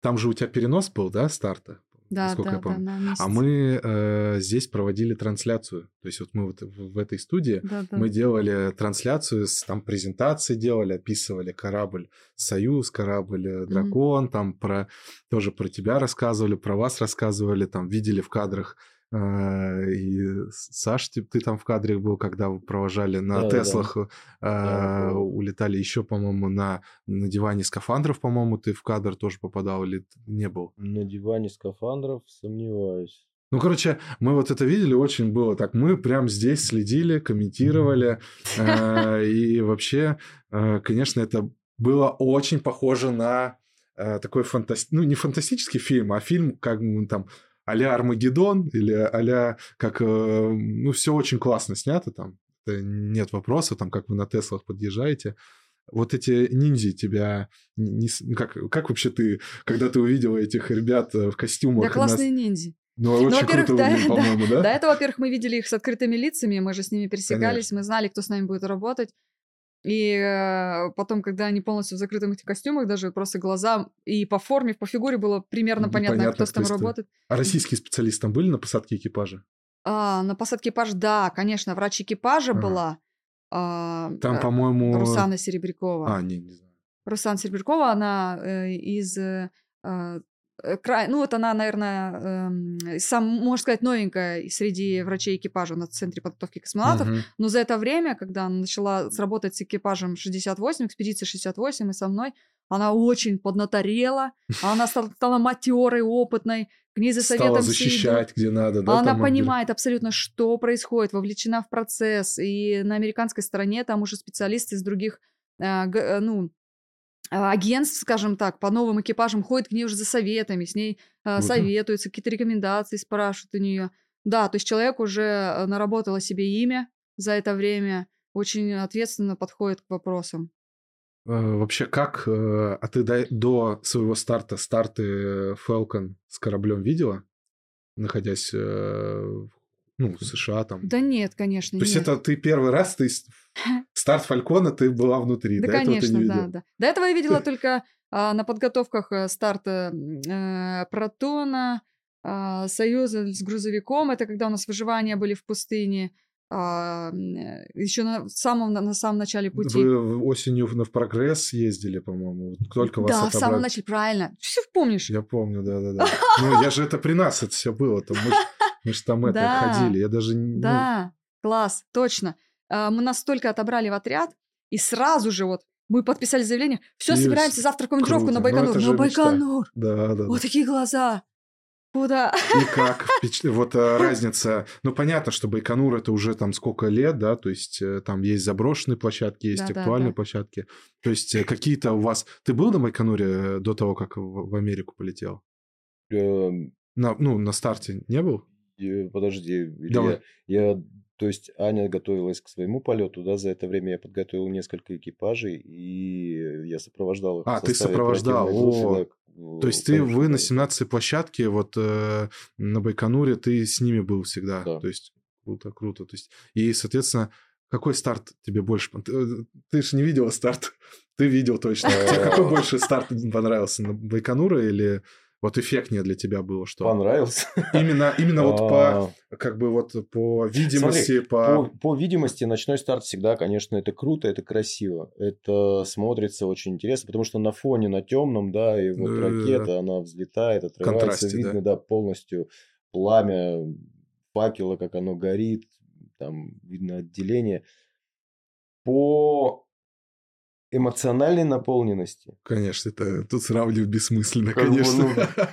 там же у тебя перенос был, да, старта? Да, насколько да, я помню. Да, на а мы э, здесь проводили трансляцию. То есть вот мы вот в, в этой студии да, да. мы делали трансляцию, там презентации делали, описывали корабль Союз, корабль э, Дракон, mm-hmm. там про тоже про тебя рассказывали, про вас рассказывали, там видели в кадрах и Саш, ты, ты там в кадре был, когда вы провожали на да, Теслах, да. Э, улетали еще, по-моему, на надевании скафандров, по-моему, ты в кадр тоже попадал или не был? На диване скафандров сомневаюсь. Ну, короче, мы вот это видели, очень было так. Мы прям здесь следили, комментировали. Э, и вообще, конечно, это было очень похоже на такой фантастический, ну, не фантастический фильм, а фильм, как там а-ля Армагеддон или а как... Э, ну, все очень классно снято там. Нет вопроса, там, как вы на Теслах подъезжаете. Вот эти ниндзи тебя... Не, ну, как, как вообще ты, когда ты увидела этих ребят э, в костюмах... Да, классные ниндзи. Ну, очень ну, круто да, по-моему, да? Да, это, во-первых, мы видели их с открытыми лицами, мы же с ними пересекались, Конечно. мы знали, кто с нами будет работать. И э, потом, когда они полностью в закрытых этих костюмах, даже просто глаза и по форме, по фигуре было примерно понятно, понятно кто, с там работает. А российские специалисты там были на посадке экипажа? А, на посадке экипажа, да, конечно, врач экипажа Ага. была. а, Там, а, по-моему... Русана Серебрякова. А, не, не знаю. Руслан Серебрякова, она э, из... э, э, край, ну, вот она, наверное, эм, сам, можно сказать, новенькая среди врачей экипажа на Центре подготовки космонавтов. Мгм. Но за это время, когда она начала работать с экипажем 68, экспедиции 68 и со мной, она очень поднаторела, она стала, стала матерой, опытной, к ней за Стала советом идут. защищать, где надо, да? Она понимает абсолютно, что происходит, вовлечена в процесс. И на американской стороне там уже специалисты из других, г- э, ну, агентств, скажем так, по новым экипажам ходят к ней уже за советами, с ней а, Круто. советуются, какие-то рекомендации спрашивают у нее. Да, то есть человек уже э, наработал о себе имя за это время, очень ответственно подходит к вопросам. Э, Вообще, как... э, А ты до, до своего старта, старты Falcon с кораблем видела? Находясь, э, в- ну, в США там. Да нет, конечно, То есть нет. это ты первый раз, ты старт Фалькона, ты была внутри, Да, до ты конечно, не да, да. До этого я видела только а, на подготовках э, старта э, Протона, а, Союза с грузовиком. Это когда у нас выживания были в пустыне. еще на в самом, на, самом начале пути. Вы осенью в прогресс ездили, по-моему, только вас да, в отобрали. самом начале, правильно. Все помнишь? Я помню, да-да-да. Ну, я же это при нас это все было. там Мы мы же там это Да, ходили. Я даже... не- ну, Да, класс, точно. А, Мы нас только отобрали в отряд, и сразу же вот мы подписали заявление. Все, собираемся завтра в командировку на Ну, Байконур. на. Байконур. Да, да, да. Вот такие глаза. Куда? И как Вот э, разница. Ну, понятно, что Байконур это уже там сколько лет, да, то есть э, там есть заброшенные площадки, есть Да, да, актуальные да. площадки. То есть э, какие-то у вас... Ты был на Байконуре э, до того, как в в Америку полетел? Эм, На, ну, на старте не был? Э, Подожди, Давай. я, то есть Аня готовилась к своему полету, да, за это время я подготовил несколько экипажей, и я сопровождал их А, ты сопровождал, о. То есть ты, вы на да. 17 площадке, вот э, на Байконуре, ты с ними был всегда. Да. То есть круто, круто. То есть, и, соответственно, какой старт тебе больше... Ты, э, ты же не видела старт. Ты видел точно. Тебе какой больше старт понравился? На Байконура или вот эффектнее для тебя было? Что? Понравился. Именно, именно вот по, А, как бы вот по видимости, по, по... по видимости, ночной старт всегда, конечно, это круто, это красиво. Это смотрится очень интересно, потому что на фоне, на темном, да, и вот ракета, она взлетает, отрывается, Контрасте, видно, да, полностью пламя факела, как оно горит, там видно отделение. По эмоциональной наполненности. Конечно, это тут сравнивать бессмысленно, Как бы, конечно. ну,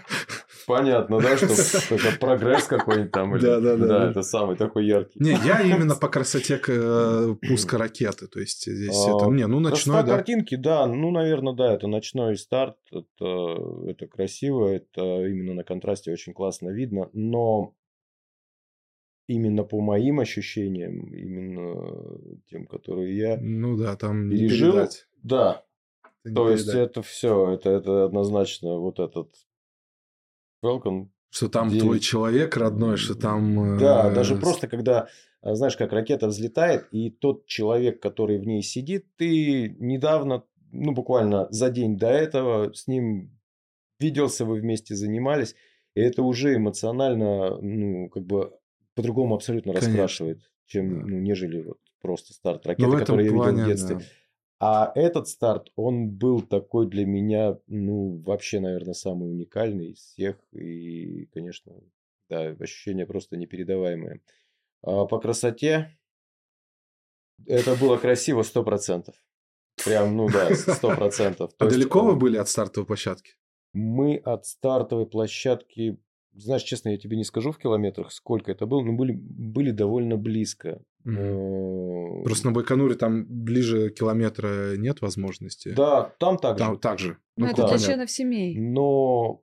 Понятно, да, что это прогресс какой-нибудь там. или- Да-да-да, да. это самый такой яркий. Не, я именно по красоте э, пуска ракеты. То есть здесь А, это... Не, ну ночной, да. картинки, да, ну, наверное, да, это ночной старт, это, это красиво, это именно на контрасте очень классно видно, но именно по моим ощущениям, именно тем, которые я Ну да, там пережил, передать. да, Это то есть передать. это все, это, это однозначно вот этот Falcon, Что там девять. твой человек родной, что там... Да, э, даже с- просто когда, а, знаешь, как ракета взлетает, и тот человек, который в ней сидит, ты недавно, ну, буквально за день до этого с ним виделся, вы вместе занимались, и это уже эмоционально, ну, как бы по-другому абсолютно Конечно. раскрашивает, чем, Да. ну, нежели вот просто старт Ну, ракеты, который я видел плане, в детстве. да. А этот старт, он был такой для меня, ну, вообще, наверное, самый уникальный из всех. И, конечно, да, ощущения просто непередаваемые. А по красоте это было красиво сто процентов. Прям, ну да, сто процентов. А далеко вы были от стартовой площадки? Мы от стартовой площадки, знаешь, честно, я тебе не скажу в километрах, сколько это было, но были, были довольно близко. Э, Просто на Байконуре там ближе километра нет возможности. Да, там так Там же. так же. Ну, Ну, это да. для членов семей. Но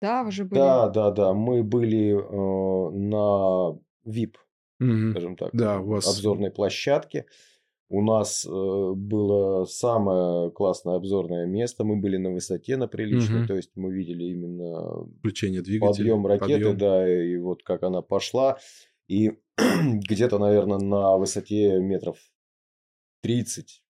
Да, вы же были. Да, да, да. Мы были э, на VIP, Мгм. скажем так, Да, у вас... обзорной площадке. У нас э, было самое классное обзорное место. Мы были на высоте, на приличной. Мгм. То есть мы видели именно Включение двигателя. подъем ракеты, подъем. да, и вот как она пошла. И где-то, наверное, на высоте метров 30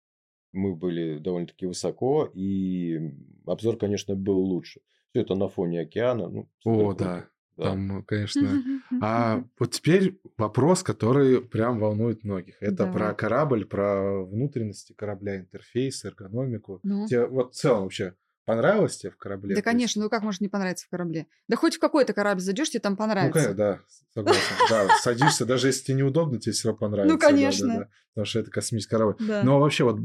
мы были довольно-таки высоко, и обзор, конечно, был лучше. Все это на фоне океана. Ну, О, да. Да. Там, конечно. А вот теперь вопрос, который прям волнует многих. Это Давай. про корабль, про внутренности корабля, интерфейс, эргономику. Ну. Тебе вот в целом вообще понравилось тебе в корабле? Да, конечно, ну как может не понравиться в корабле? Да хоть в какой-то корабль зайдешь, тебе там Ну, понравится. конечно, да, согласен. Да, садишься, даже если тебе неудобно, тебе все равно понравится. да, да, Ну, конечно. да. Потому что это космический корабль. Да. Ну, а вообще, вот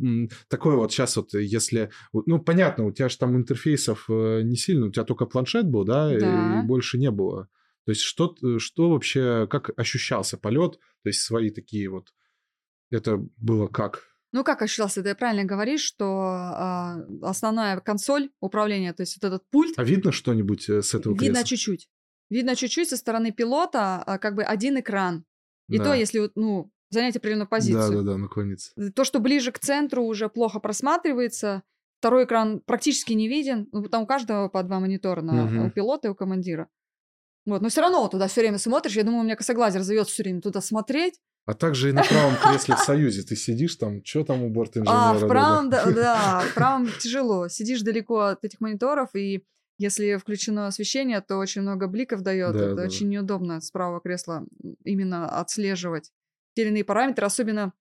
такой вот сейчас вот, если... вот, Ну, понятно, у тебя же там интерфейсов э, не сильно, у тебя только планшет был, да, и- Да. и больше не было. То есть что, т- что вообще, как ощущался полет? То есть свои такие вот... Это было как? Ну, как ощущался? Ты правильно говоришь, что а, основная консоль управления, то есть вот этот пульт, А видно что-нибудь э, с этого видно кресла? чуть-чуть. Видно чуть-чуть со стороны пилота, а, как бы один экран. И Да. то, если ну, занять определенную позицию. да, да, наклониться. То, что ближе к центру, уже плохо просматривается. Второй экран практически не виден. Ну, там у каждого по два монитора на Мгм. у пилота и у командира. Вот, но все равно туда все время смотришь. Я думаю, у меня косоглазие разовьется все время туда смотреть. А также и на правом кресле в Союзе ты сидишь там, что там у борт-инженера? А, в правом, да, да, в правом тяжело. Сидишь далеко от этих мониторов, и если включено освещение, то очень много бликов дает. Да, Это да, да. очень неудобно с правого кресла именно отслеживать те или иные параметры, особенно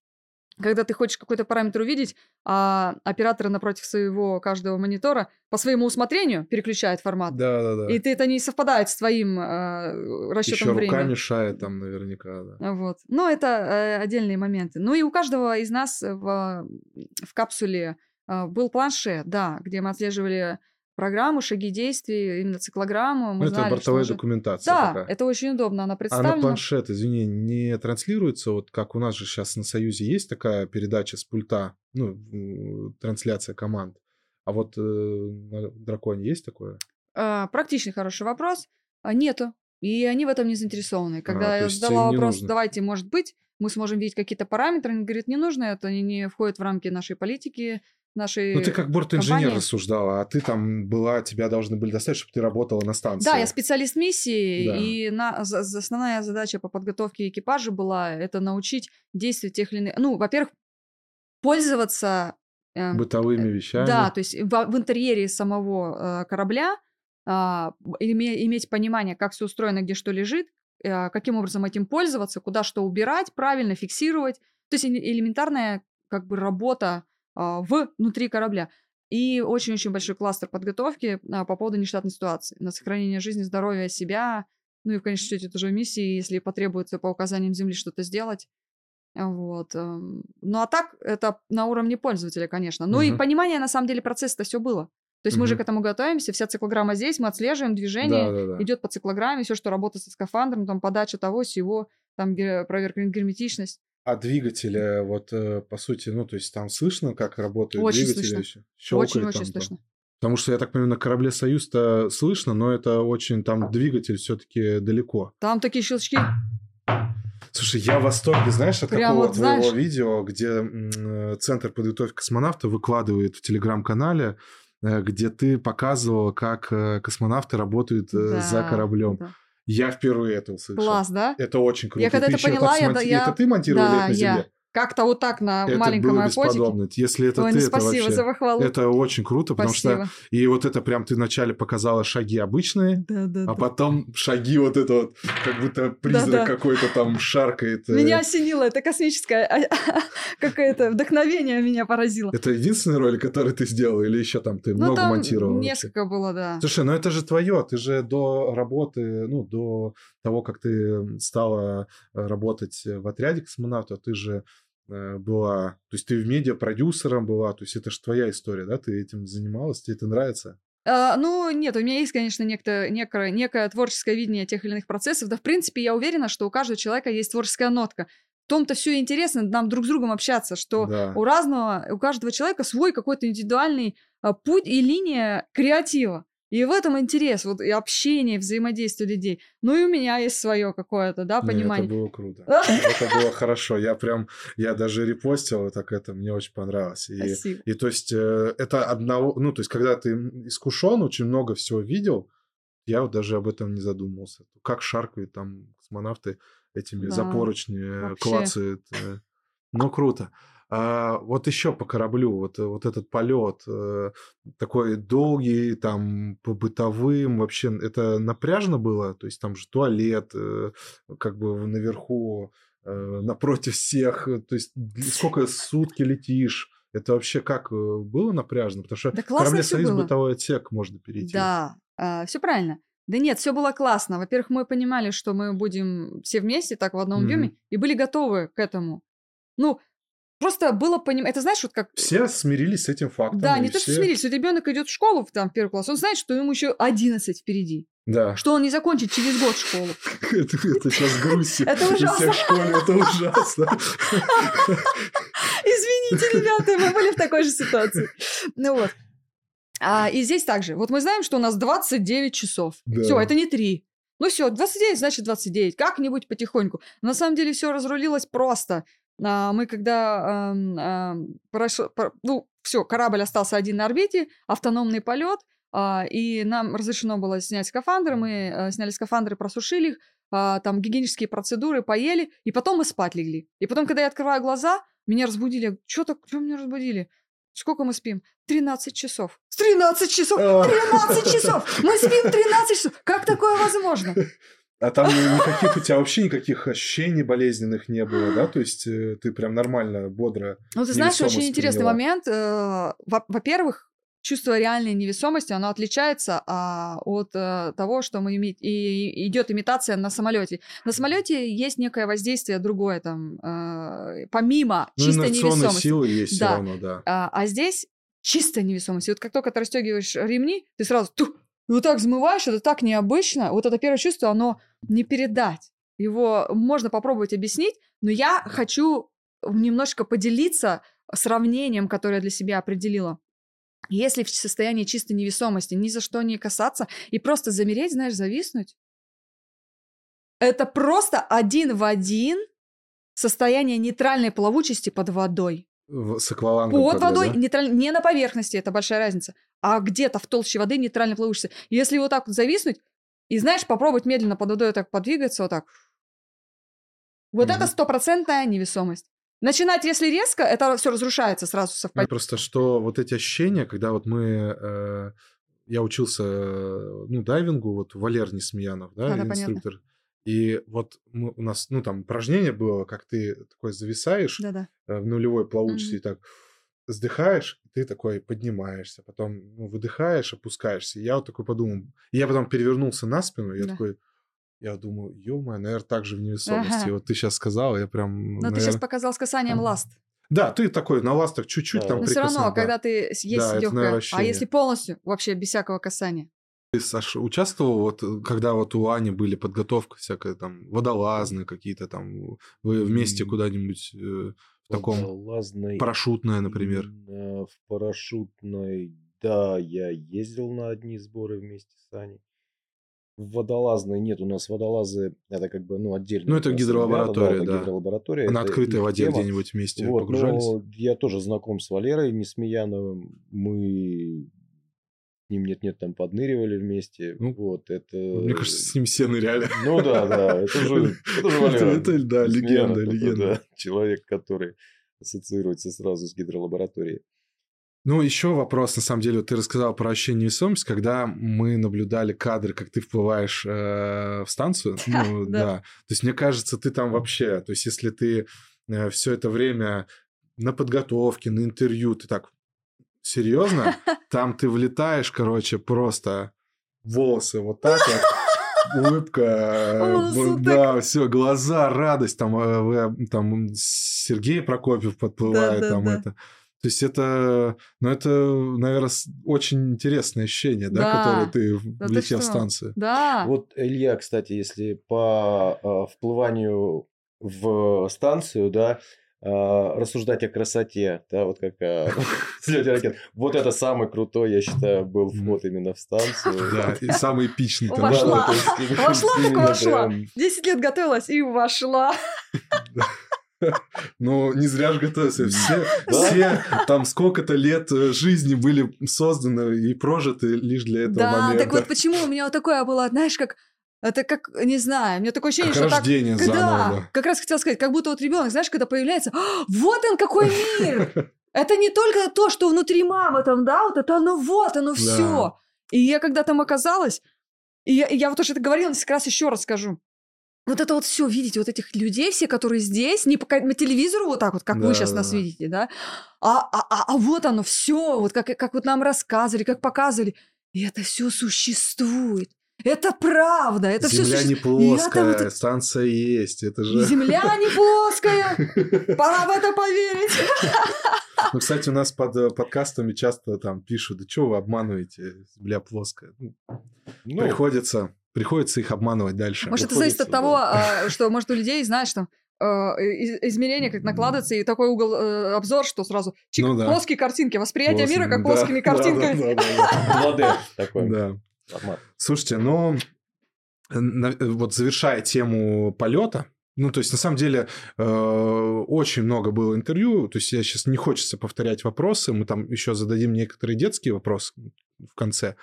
когда ты хочешь какой-то параметр увидеть, а операторы напротив своего каждого монитора по своему усмотрению переключают формат. Да, да, да. И ты, это не совпадает с твоим э, расчетом Еще времени. рука мешает там наверняка, да. Вот. Но это э, отдельные моменты. Ну и у каждого из нас в, в капсуле э, был планшет, да, где мы отслеживали программу, шаги действий, именно циклограмму. Мы Ну, это знали, что бортовая уже- документация Да, такая. это очень удобно, она А представлена. на планшет, извини, не транслируется, вот как у нас же сейчас на Союзе есть такая передача с пульта, ну, м, трансляция команд. А вот э, на Драконе есть такое? А, практичный хороший вопрос. А, нету. И они в этом не заинтересованы. Когда А, я задала вопрос, нужно. давайте, может быть, мы сможем видеть какие-то параметры, они говорят, не нужно, это не, не входит в рамки нашей политики, нашей... Ну, ты как борт-инженер компания. рассуждала, а ты там была, тебя должны были достать, чтобы ты работала на станции. Да, я специалист миссии, Да. и на, основная задача по подготовке экипажа была это научить действовать тех или иных... Ну, во-первых, пользоваться... э, Бытовыми вещами. Да, то есть в, в интерьере самого э, корабля а, име- иметь понимание, как все устроено, где что лежит, э, каким образом этим пользоваться, куда что убирать, правильно фиксировать. То есть эле- элементарная как бы работа внутри корабля. И очень-очень большой кластер подготовки а, по поводу нештатной ситуации. На сохранение жизни, здоровья себя, ну и в конечном счете тоже миссии, если потребуется по указаниям Земли что-то сделать. Вот. эм. Ну а так, это на уровне пользователя, конечно. Ну и Мгм. понимание, на самом деле, процесса-то все было. То есть мы же к этому готовимся, вся циклограмма здесь, мы отслеживаем движение, Да, да, да. идет по циклограмме, все, что работает со скафандром, там подача того, всего, там проверка герметичность. А двигатели, вот, э, по сути, ну, то есть там слышно, как работают Очень двигатели? слышно. Щёлкает Очень-очень там, там? слышно. Потому что, я так понимаю, на корабле «Союз»-то слышно, но это очень, там двигатель все таки далеко. Там такие щелчки. Слушай, я в восторге, знаешь, от Прям какого вот, твоего знаешь- видео, где э, Центр подготовки космонавта выкладывает в Телеграм-канале, э, где ты показывала, как космонавты работают э, за Да, кораблем. да. Я впервые это услышал. Класс, да? Это очень круто. Я когда Ты это поняла, я- смонти- я- Это ты монтировала Да, это на я. Как-то вот так на Это маленьком было бесподобно. Если это Ой, ты, ну это спасибо вообще... за похвалу. Это очень круто, потому что... Спасибо. И вот это прям ты вначале показала шаги обычные, Да, да, а да. потом шаги вот это вот, как будто призрак Да-да. какой-то там шаркает. э. Меня осенило, это космическое а, какое-то вдохновение меня поразило. Это единственный ролик, который ты сделал, или еще там ты Ну, много там монтировал? вообще? несколько было, да. Слушай, ну это же твое, ты же до работы, ну, до того, как ты стала работать в отряде космонавтов, ты же была, то есть ты в медиа продюсером была, то есть это же твоя история, да, ты этим занималась, тебе это нравится? А, ну, нет, у меня есть, конечно, некто, некое, некое творческое видение тех или иных процессов. Да, в принципе, я уверена, что у каждого человека есть творческая нотка. В том-то все интересно нам друг с другом общаться, что Да. у разного, у каждого человека свой какой-то индивидуальный а, путь и линия креатива. И в этом интерес, вот и общение, взаимодействие людей. Ну и у меня есть свое какое-то, да, Не, понимание. это было круто. Это было хорошо. Я прям, я даже репостил, так это мне очень понравилось. И, Спасибо. и то есть э, это одного, ну то есть когда ты искушен, очень много всего видел, я вот даже об этом не задумывался. Как шаркают там космонавты этими Да, за поручни, э, клацают. э. Ну круто. А вот еще по кораблю, вот, вот этот полет э, такой долгий, там по бытовым, вообще это напряжно было? То есть там же туалет, э, как бы наверху, э, напротив всех, то есть сколько сутки летишь? Это вообще как было напряжно? Потому что Да корабле «Союз» было. бытовой отсек можно перейти. Да, все правильно. Да нет, все было классно. Во-первых, мы понимали, что мы будем все вместе так в одном Мгм. объеме и были готовы к этому. Ну, просто было понимание. Это знаешь, вот как Все смирились с этим фактом. Да, не то, что все- смирились. Вот ребенок идет в школу в, там, в первый класс, он знает, что ему еще 11 впереди. Да. Что он не закончит через год школу. Это, это сейчас грусть. Это ужасно. всех в школе, это ужасно. Извините, ребята, мы были в такой же ситуации. Ну вот. А, и здесь также. Вот мы знаем, что у нас 29 часов. Да. Все, это не 3. Ну все, 29 значит 29. Как-нибудь потихоньку. На самом деле все разрулилось просто. А, мы когда... ам, ам, прошло- про- ну, все, корабль остался один на орбите, автономный полет, а, и нам разрешено было снять скафандры. Мы а, сняли скафандры, просушили их, а, там гигиенические процедуры, поели, и потом мы спать легли. И потом, когда я открываю глаза, меня разбудили. Что так? Что меня разбудили? Сколько мы спим? 13 часов. 13 часов! А. 13 часов! Мы спим 13 часов! Как такое возможно? А там никаких у тебя вообще никаких ощущений болезненных не было, да? То есть э, ты прям нормально, бодро. Ну, ты знаешь, очень интересный момент. Э, во- Во-первых, чувство реальной невесомости, оно отличается а, от э, того, что мы име- и, идет имитация на самолете. На самолете есть некое воздействие другое, там, э, помимо Ну, чистой невесомости. силы есть все Да. равно, да. А, а здесь чистая невесомость. И вот как только ты расстегиваешь ремни, ты сразу ту, и вот так взмываешь, это так необычно. Вот это первое чувство, оно не передать. Его можно попробовать объяснить, но я хочу немножко поделиться сравнением, которое я для себя определила. Если в состоянии чистой невесомости ни за что не касаться и просто замереть, знаешь, зависнуть, это просто один в один состояние нейтральной плавучести под водой. С аквалангом. Под когда, водой, да? нейтраль- не на поверхности, это большая разница, а где-то в толще воды нейтрально плаваешься. Если вот так вот зависнуть, и знаешь, попробовать медленно под водой так подвигаться, вот так. Вот Мгм. это стопроцентная невесомость. Начинать, если резко, это все разрушается сразу совпадение. Просто что вот эти ощущения, когда вот мы... э, я учился, э, ну, дайвингу, вот Валер Несмеянов, да, Да-да, понятно. инструктор. И вот мы- у нас, ну, там упражнение было, как ты такой зависаешь Да-да. э, в нулевой плавучести, и так вздыхаешь, и ты такой поднимаешься, потом ну, выдыхаешь, опускаешься. И я вот такой подумал, и я потом перевернулся на спину, и я Да. такой, я думаю, ё-моё, наверное, так же в невесомости. Ага. Вот ты сейчас сказал, я прям, Но ты наверно- сейчас показал с касанием Ага. ласт. Да, ты такой на ластах чуть-чуть Да. там Но все равно, да. когда ты есть Да, наверное, а если полностью, вообще без всякого касания. Ты, Саша, участвовал, вот, э, когда вот у Ани были подготовка всякая, там, водолазные какие-то там, вы вместе М. куда-нибудь э, в таком, Водолазной, парашютное, например? именно В парашютной, да, я ездил на одни сборы вместе с Аней. В водолазной нет, у нас водолазы, это как бы, ну, отдельно. Ну, это гидролаборатория, это да. гидролаборатория. На открытой воде тема. где-нибудь вместе Вот, погружались? но я тоже знаком с Валерой Несмеяновым. Мы с ним нет-нет там подныривали вместе. Ну, вот, это... Мне кажется, с ним все ныряли. Ну да, да, это же, это же. Это- это, да, легенда, это, легенда. да, человек, который ассоциируется сразу с гидролабораторией. Ну, еще вопрос, на самом деле, вот ты рассказал про ощущение невесомости, когда мы наблюдали кадры, как ты вплываешь э, в станцию. Ну, Да. да. То есть, мне кажется, ты там вообще, то есть, если ты все это время на подготовке, на интервью, ты так, серьезно? Там ты влетаешь, короче, просто волосы вот так вот, улыбка, э, Волосы да, все, глаза, радость, там, э, вы, там Сергей Прокопьев подплывает, Да, да, там да. это. То есть это, ну это, наверное, очень интересное ощущение, да, Да. которое ты Да влетел в станцию. Да. Вот, Илья, кстати, если по а, вплыванию в станцию, да, рассуждать о красоте, да, вот как о взлете ракет. Вот это самый крутой, я считаю, был вход именно в станцию. Да, и самый эпичный. Вошла. да, Вошла, так вошла. прям- 10 лет готовилась и вошла. Ну, не зря же готовился. Все, Да. все там сколько-то лет э, жизни были созданы и прожиты лишь для этого Да, момента. так вот почему у меня вот такое было, знаешь, как Это как, не знаю, у меня такое ощущение, Как что рождение так... заново, Да, как раз хотела сказать, как будто вот ребенок, знаешь, когда появляется, «А, вот он какой мир! Это не только то, что внутри мамы там, да, вот это оно вот, оно все. И я когда там оказалась, и я, вот уже это говорила, несколько раз еще раз скажу. Вот это вот все, видите, вот этих людей все, которые здесь, не по, по телевизору вот так вот, как Да, вы сейчас да, нас да. видите, да, а, а, а, а вот оно все, вот как, как вот нам рассказывали, как показывали, и это все существует. Это правда, это все Земля не. Я там плоская, это- станция есть. Это же... Земля не плоская, пора в это поверить. Ну, кстати, у нас под э, подкастами часто там пишут, да что вы обманываете, земля плоская. Ну, Ну, приходится, приходится их обманывать дальше. Может, это зависит от того, а, что, может, у людей, знаешь, там э, из- измерения как накладывается, и такой угол э, обзор, что сразу чик, Ну да. плоские картинки, восприятие Плоскими, мира как да, плоскими да, да, картинками. да, да, 2D такой да. Слушайте, ну, вот завершая тему полета, ну, то есть, на самом деле, э, очень много было интервью, то есть, я сейчас не хочется повторять вопросы, мы там еще зададим некоторые детские вопросы в конце.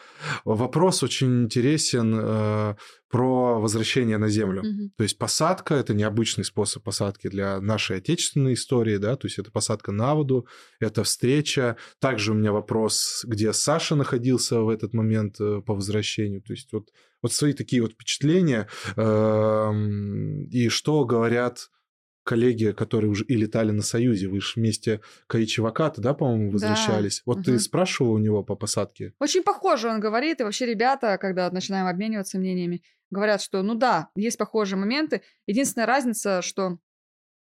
Вопрос очень интересен э, про возвращение на Землю. Мгм. То есть посадка это необычный способ посадки для нашей отечественной истории, да, то есть это посадка на воду, это встреча. Также у меня вопрос, где Саша находился в этот момент э, по возвращению, то есть вот, вот свои такие вот впечатления эм, и что говорят коллеги, которые уже и летали на Союзе, вы же вместе Каичеваката, да, по-моему, Да. возвращались. Вот ты Мгм. спрашивал у него по посадке? Очень похоже он говорит, и вообще ребята, когда начинаем обмениваться мнениями, говорят, что, ну да, есть похожие моменты. Единственная разница, что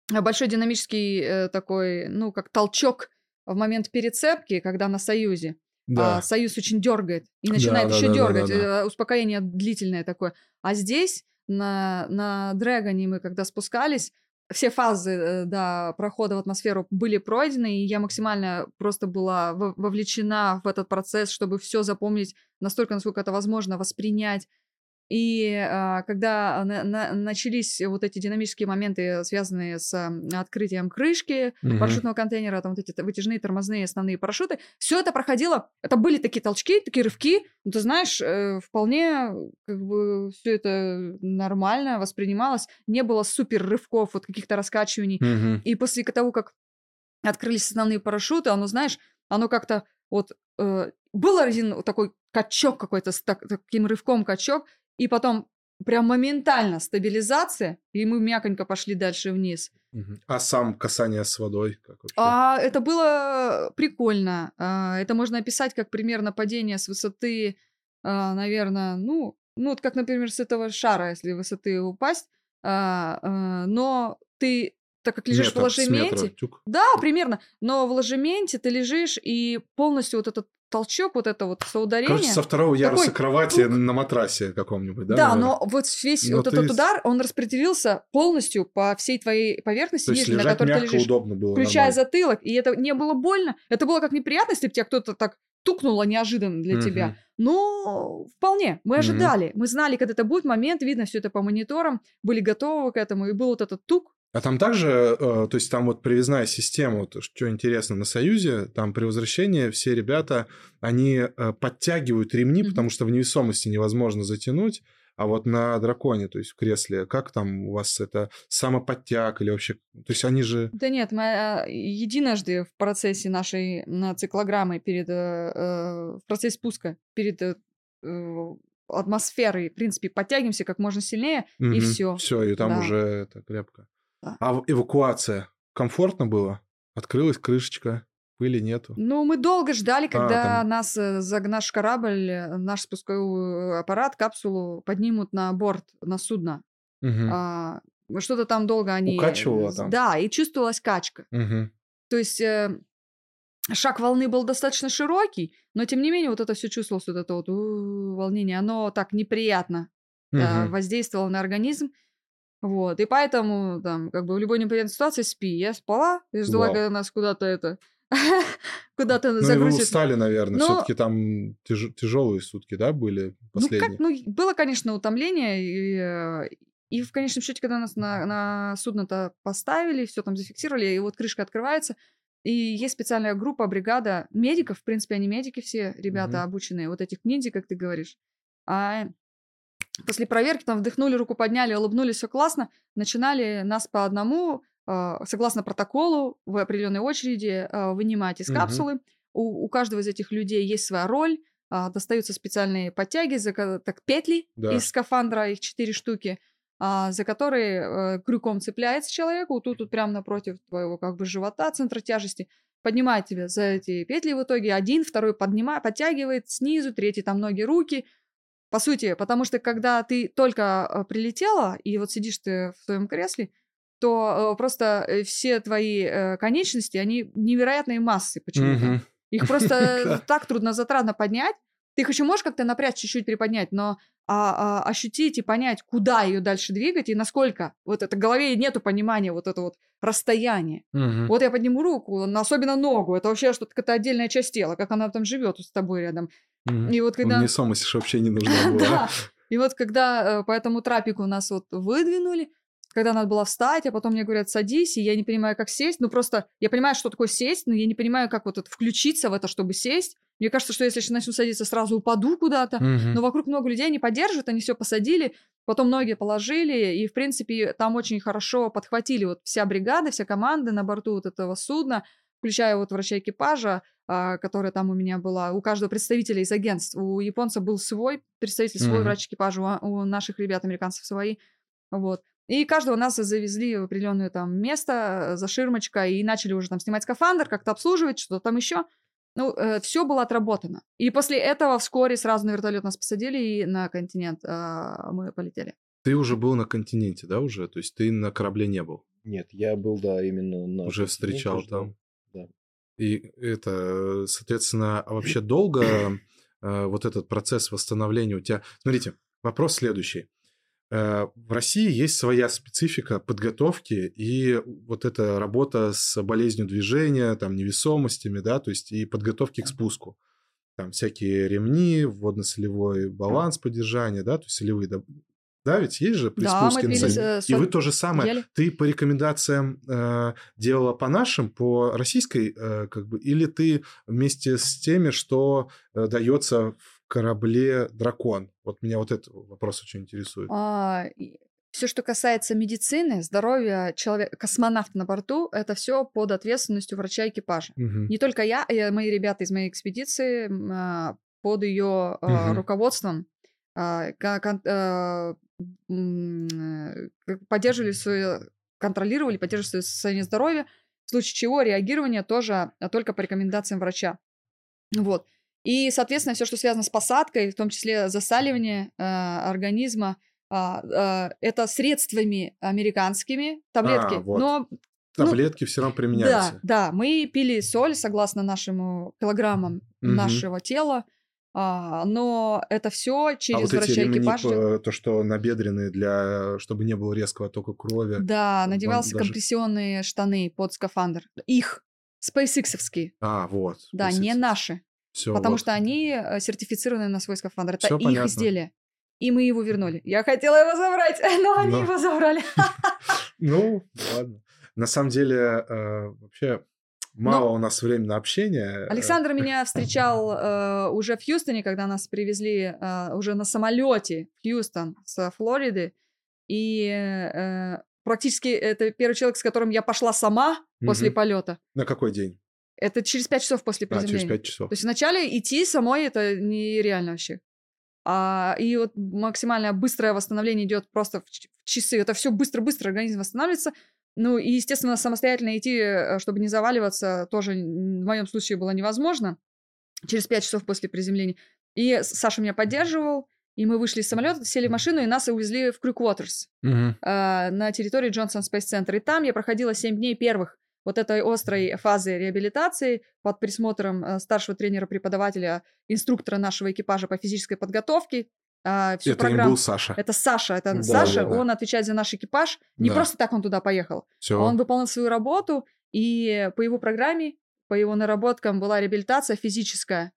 большой динамический э, такой, ну, как толчок в момент перецепки, когда на Союзе. Да. А Союз очень дергает и начинает да, еще да, да, дергать. да, да. э, Успокоение длительное такое. А здесь на, на Дрэгоне мы когда спускались, все фазы э, да, прохода в атмосферу были пройдены, и я максимально просто была во- вовлечена в этот процесс, чтобы все запомнить настолько, насколько это возможно, воспринять. И а, когда на- на- начались вот эти динамические моменты, связанные с открытием крышки Мгм. парашютного контейнера, там вот эти вытяжные тормозные основные парашюты, все это проходило, это были такие толчки, такие рывки, ну, ты знаешь, э, вполне как бы все это нормально воспринималось, не было супер рывков, вот каких-то раскачиваний, Мгм. и после того, как открылись основные парашюты, оно, знаешь, оно как-то вот э, был один такой качок какой-то с так- таким рывком качок, и потом прям моментально стабилизация, и мы мяконько пошли дальше вниз. А сам касание с водой? Как вообще? А это было прикольно. А, это можно описать как примерно падение с высоты, наверное, ну, ну вот как, например, с этого шара, если высоты упасть, А, а, но ты, так как лежишь Метр, в метра, ложементе, тюк. да, примерно. Но в ложементе ты лежишь, и полностью вот этот толчок, вот это вот соударение... Короче, со второго яруса такой кровати тук. на матрасе каком-нибудь, да? да, наверное? но вот весь Но вот ты этот удар, он распределился полностью по всей твоей поверхности То есть нижней, на которой ты мягко, лежишь. удобно было. Включая нормально. затылок, и это не было больно. Это было как неприятно, если бы тебя кто-то так тукнуло неожиданно для тебя. Мгм. Ну, вполне. Мы ожидали. Мы знали, когда это будет момент, видно все это по мониторам, были готовы к этому, и был вот этот тук. А там также, э, то есть там вот привязная система, вот что интересно, на Союзе, там при возвращении все ребята, они э, подтягивают ремни, Мгм. потому что в невесомости невозможно затянуть, а вот на драконе, то есть в кресле, как там у вас это самоподтяг или вообще, то есть они же... Да нет, мы а, единожды в процессе нашей циклограммы перед э, в процессе спуска перед атмосферой, в принципе, подтягиваемся как можно сильнее, и все. Все, и там Да. уже это крепко. А эвакуация комфортно было? Открылась крышечка, пыли нету? Ну, мы долго ждали, когда там- нас, э, за наш корабль, э, наш спусковой аппарат, капсулу поднимут на борт, на судно. Мгм. А, что-то там долго они... Укачивало там? Да, и чувствовалась качка. Мгм. То есть э, шаг волны был достаточно широкий, но тем не менее вот это все чувствовалось, вот это вот у, волнение, оно так неприятно э, Мгм. воздействовало на организм. Вот, и поэтому там как бы в любой неприятной ситуации спи. Я спала, я ждала, Вау. когда нас куда-то это... куда-то Ну, и вы устали, наверное. Но- Все-таки там тяжелые сутки, да, были Ну, последние? как, ну, было, конечно, утомление, и, э, и в конечном счете, когда нас на, на судно-то поставили, все там зафиксировали, и вот крышка открывается, и есть специальная группа, бригада медиков, в принципе, они медики все, ребята Мгм. обученные, вот этих ниндзя, как ты говоришь. А после проверки там вдохнули, руку подняли, улыбнулись, все классно, начинали нас по одному, э, согласно протоколу, в определенной очереди э, вынимать из капсулы. У, у каждого из этих людей есть своя роль, а, достаются специальные подтяги, за, так петли Да. из скафандра, их четыре штуки, а, за которые э, крюком цепляется человеку, тут, тут прямо напротив твоего как бы живота, центра тяжести, поднимает тебя за эти петли в итоге. Один, второй поднимает, подтягивает снизу, третий там ноги, руки. По сути, потому что когда ты только э, прилетела, и вот сидишь ты в своем кресле, то э, просто э, все твои конечности, они невероятной массы почему-то. Их просто так трудно затратно поднять. Ты их еще можешь как-то напрячь, чуть-чуть приподнять, но а, а, ощутить и понять, куда ее дальше двигать и насколько. Вот это в голове нету понимания вот это вот расстояние. Мгм. Вот я подниму руку, но особенно ногу. Это вообще что-то какая-то отдельная часть тела, как она там живет с тобой рядом. Мгм. И вот когда... Невесомость ж вообще не нужна была. И вот когда э, по этому трапику нас вот выдвинули, когда надо было встать, а потом мне говорят, садись, и я не понимаю, как сесть. Ну, просто я понимаю, что такое сесть, но я не понимаю, как вот это включиться в это, чтобы сесть. Мне кажется, что если я начну садиться, сразу упаду куда-то. Мгм. Но вокруг много людей, они поддержат, они все посадили, потом ноги положили, и, в принципе, там очень хорошо подхватили вот вся бригада, вся команда на борту вот этого судна, включая вот врача экипажа, а, которая там у меня была, у каждого представителя из агентств. У японца был свой представитель, свой Мгм. врач экипажа, у, у наших ребят, американцев свои. Вот. И каждого нас завезли в определенное там место э, за ширмочкой и начали уже там снимать скафандр, как-то обслуживать, что там еще. Ну, все было отработано. И после этого вскоре сразу на вертолет нас посадили и на континент а, мы полетели. Ты уже был на континенте, да, уже? То есть ты на корабле не был? Нет, я был, да, именно на... Уже встречал там? Да. И это, соответственно, а вообще долго э, вот этот процесс восстановления у тебя... Смотрите, вопрос следующий. Э, В России есть своя специфика подготовки и вот эта работа с болезнью движения, там, невесомостями, да, то есть и подготовки к спуску. Там всякие ремни, водно-солевой баланс поддержания, да, то есть солевые... Да, ведь есть же при Да, мы спуске на пили с- И вы то же самое. ели. Ты по рекомендациям э, делала по нашим, по российской, э, как бы, или ты вместе с теми, что э, дается в корабле дракон? Вот меня вот этот вопрос очень интересует. все, что касается медицины, здоровья человека, космонавта на борту, это все под ответственностью врача экипажа. Мгм. Не только я, и мои ребята из моей экспедиции а, под ее руководством а, кон- а, э, поддерживали свое, контролировали, поддерживали свое состояние здоровья, в случае чего реагирование тоже а, только по рекомендациям врача. Вот. И, соответственно, все, что связано с посадкой, в том числе засаливание а, организма, а, а, это средствами американскими, таблетки. А, вот. Но Таблетки все равно да, применяются. да, мы пили соль согласно нашему килограммам Мгм. нашего тела, а, но это все А через вот эти врача ремни, экипажа. то, что набедренные, для, чтобы не было резкого тока крови. Да, надевался даже- компрессионные штаны под скафандр. Их, SpaceX-овские. А, вот. Да, не наши. Все, потому что они э, сертифицированы на свой скафандр. Это Всё их понятно. изделие. И мы его вернули. Я хотела его забрать, но они Но- его забрали. Ну, ладно. На самом деле, э, вообще, мало у нас времени на общение. Александр меня встречал э, уже в Хьюстоне, когда нас привезли э, уже на самолете в Хьюстон с Флориды. И э, практически это первый человек, с которым я пошла сама после полета. На какой день? Это через пять часов после А, через приземления. 5 часов. То есть вначале идти самой это нереально вообще. А, и вот максимально быстрое восстановление идет просто в часы. Это все быстро-быстро организм восстанавливается. Ну и, естественно, самостоятельно идти, э, чтобы не заваливаться, тоже в моем случае было невозможно. Через пять часов после приземления. И Саша меня поддерживал, и мы вышли из самолета, сели в машину, и нас увезли в Крюк Уотерс Мгм. а, на территории Джонсон Спейс Центр. И там я проходила 7 дней первых вот этой острой фазы реабилитации под присмотром э, старшего тренера-преподавателя, инструктора нашего экипажа по физической подготовке. А, всю Это программу- был Саша. Это Саша, это Да, Саша, да, да. он отвечает за наш экипаж. Не Да. просто так он туда поехал. Все. Он выполнил свою работу, и по его программе, по его наработкам была реабилитация физическая.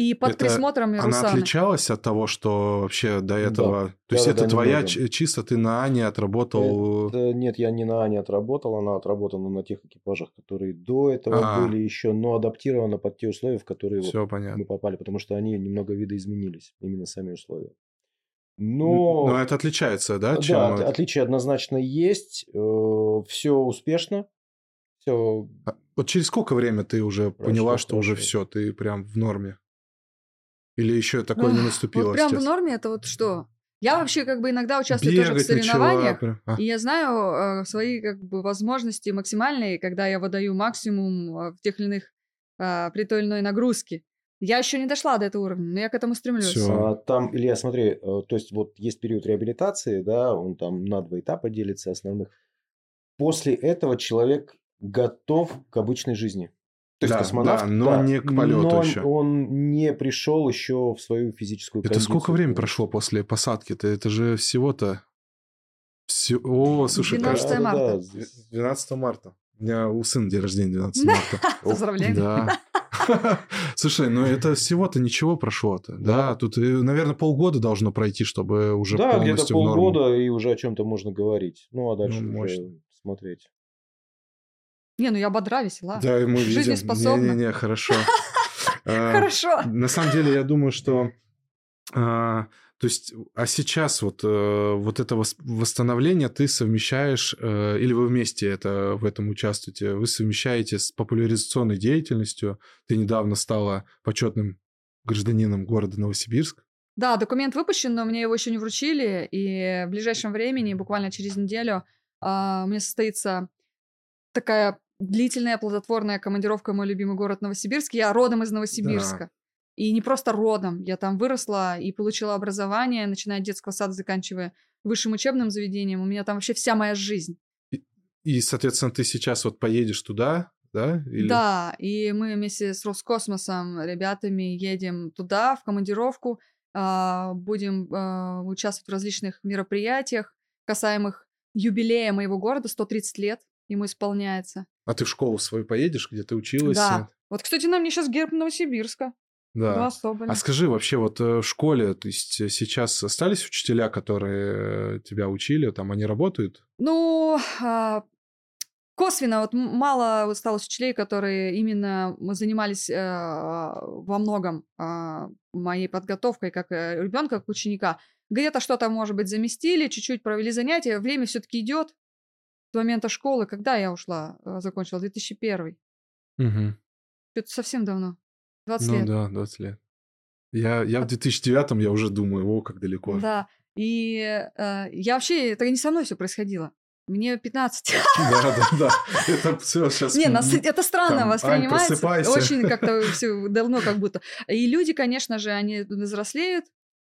И под Это присмотром Она Русаны. отличалась от того, что вообще до этого... То есть Да-да-да, это твоя немного. ч- чисто, ты на Ане отработал... Да, нет, я не на Ане отработал, она отработана на тех экипажах, которые до этого А. были еще, но адаптирована под те условия, в которые вот Все понятно. мы попали, потому что они немного видоизменились, именно сами условия. Но, Но это отличается, да? да, чем от- это? отличия однозначно есть. Все успешно. Все А Вот через сколько время ты уже поняла, Прошло что уже все, ты прям в норме? Или еще такое не наступило Вот прям сейчас? в норме это вот что? Я вообще как бы иногда участвую тоже в Бегать начала. соревнованиях, прям. А, и я знаю э, свои как бы возможности максимальные, когда я выдаю максимум э, в тех или иных э, при той или иной нагрузке. Я еще не дошла до этого уровня, но я к этому стремлюсь. Всё. А, Там, Илья, смотри, э, то есть вот есть период реабилитации, да, он там на два этапа делится основных. После этого человек готов к обычной жизни. То есть Да, космонавт, да, но не к полету но еще. он не пришел еще в свою физическую Это сколько кондицию времени полностью. прошло после посадки-то? Это же всего-то... Все... О, слушай, 12 кажется... марта. 12 марта. У меня у сына день рождения 12 марта. Поздравляю. Да. Слушай, ну это всего-то ничего прошло-то. Да, тут, э, наверное, полгода должно пройти, чтобы уже Да, где-то полностью в норму. полгода и уже о чем-то можно говорить. Ну, а дальше Ну, уже смотреть. Не, ну я бодра, весела. Да, мы видим. Жизнеспособна. Не-не-не, хорошо. А, Хорошо. На самом деле, я думаю, что... а, То есть, а сейчас вот, э, вот это вос- восстановление ты совмещаешь, э, или вы вместе это, в этом участвуете, вы совмещаете с популяризационной деятельностью. Ты недавно стала почетным гражданином города Новосибирск. Да, документ выпущен, но мне его еще не вручили, и в ближайшем времени, буквально через неделю, а, у меня состоится такая длительная плодотворная командировка в мой любимый город Новосибирск. Я родом из Новосибирска. И не просто родом, я там выросла и получила образование, начиная от детского сада, заканчивая высшим учебным заведением. У меня там вообще вся моя жизнь. И, соответственно, ты сейчас вот поедешь туда, да? Или- Да, и мы вместе с Роскосмосом, ребятами, едем туда, в командировку, а, будем а, участвовать в различных мероприятиях, касаемых юбилея моего города, 130 лет ему исполняется. А ты в школу свою поедешь, где ты училась? Да. Вот, кстати, на мне сейчас герб Новосибирска. Да. А скажи, вообще вот э, в школе, то есть э, сейчас остались учителя, которые э, тебя учили, там они работают? Ну, а, косвенно, вот мало осталось учителей, которые именно занимались э, во многом а, моей подготовкой как ребенка, как ученика. Где-то что-то, может быть, заместили, чуть-чуть провели занятия. Время все-таки идет с момента школы. Когда я ушла, э, закончила? 2001. Угу. Это совсем давно. 20 Ну лет. да, 20 лет. Я, я в 2009 я уже думаю, о, как далеко. Да. И э, я вообще, это не со мной все происходило. Мне 15. да, да. да. Это все сейчас... Не, нас, это странно там, Ань, воспринимается. просыпайся. Очень как-то все давно как будто. И люди, конечно же, они взрослеют.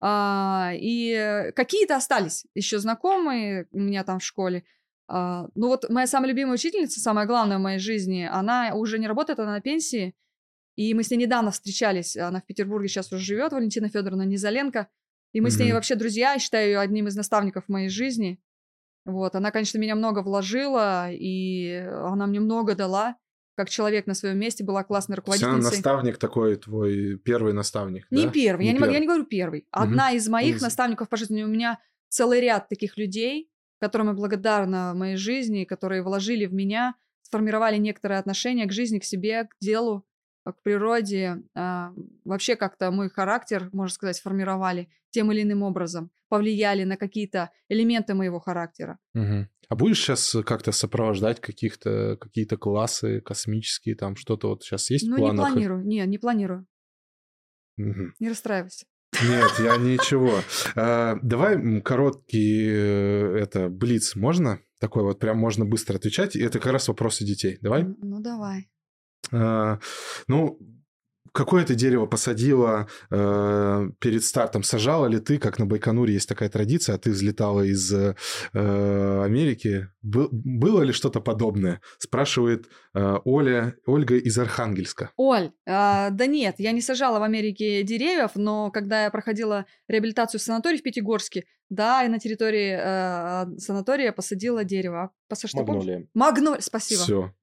а, и какие-то остались еще знакомые у меня там в школе. А, ну вот моя самая любимая учительница, самая главная в моей жизни, она уже не работает, она на пенсии. И мы с ней недавно встречались. Она в Петербурге сейчас уже живет, Валентина Федоровна Низоленко. И мы с ней вообще друзья, я считаю ее одним из наставников моей жизни. Вот, она, конечно, меня много вложила, и она мне много дала. Как человек на своем месте, была классной есть она руководительницей. наставник такой, твой первый наставник, Не да? первый, я, не, я первый. не говорю первый. Одна из моих Из- наставников по жизни. У меня целый ряд таких людей, которым я благодарна в моей жизни, которые вложили в меня, сформировали некоторые отношения к жизни, к себе, к делу, э, к природе. а, Вообще как-то мой характер, можно сказать, сформировали тем или иным образом, повлияли на какие-то элементы моего характера. Мгм. А будешь сейчас как-то сопровождать каких-то какие-то классы космические, там что-то вот сейчас есть Ну, в не планах? планирую. Не, не планирую. Мгм. Не расстраивайся. Нет, я ничего. А, Давай короткий э, это блиц можно? Такой вот прям можно быстро отвечать. И это как раз вопросы детей. Давай. Ну, давай. А, Ну, какое ты дерево посадила э, перед стартом? Сажала ли ты, как на Байконуре есть такая традиция, а ты взлетала из э, Америки? Был- было ли что-то подобное? Спрашивает э, Оля, Ольга из Архангельска. Оль, а, да нет, я не сажала в Америке деревьев, но когда я проходила реабилитацию в санатории в Пятигорске, да, и на территории э, санатория посадила дерево. Помнишь? Магнолия. Магнолия, спасибо. Все.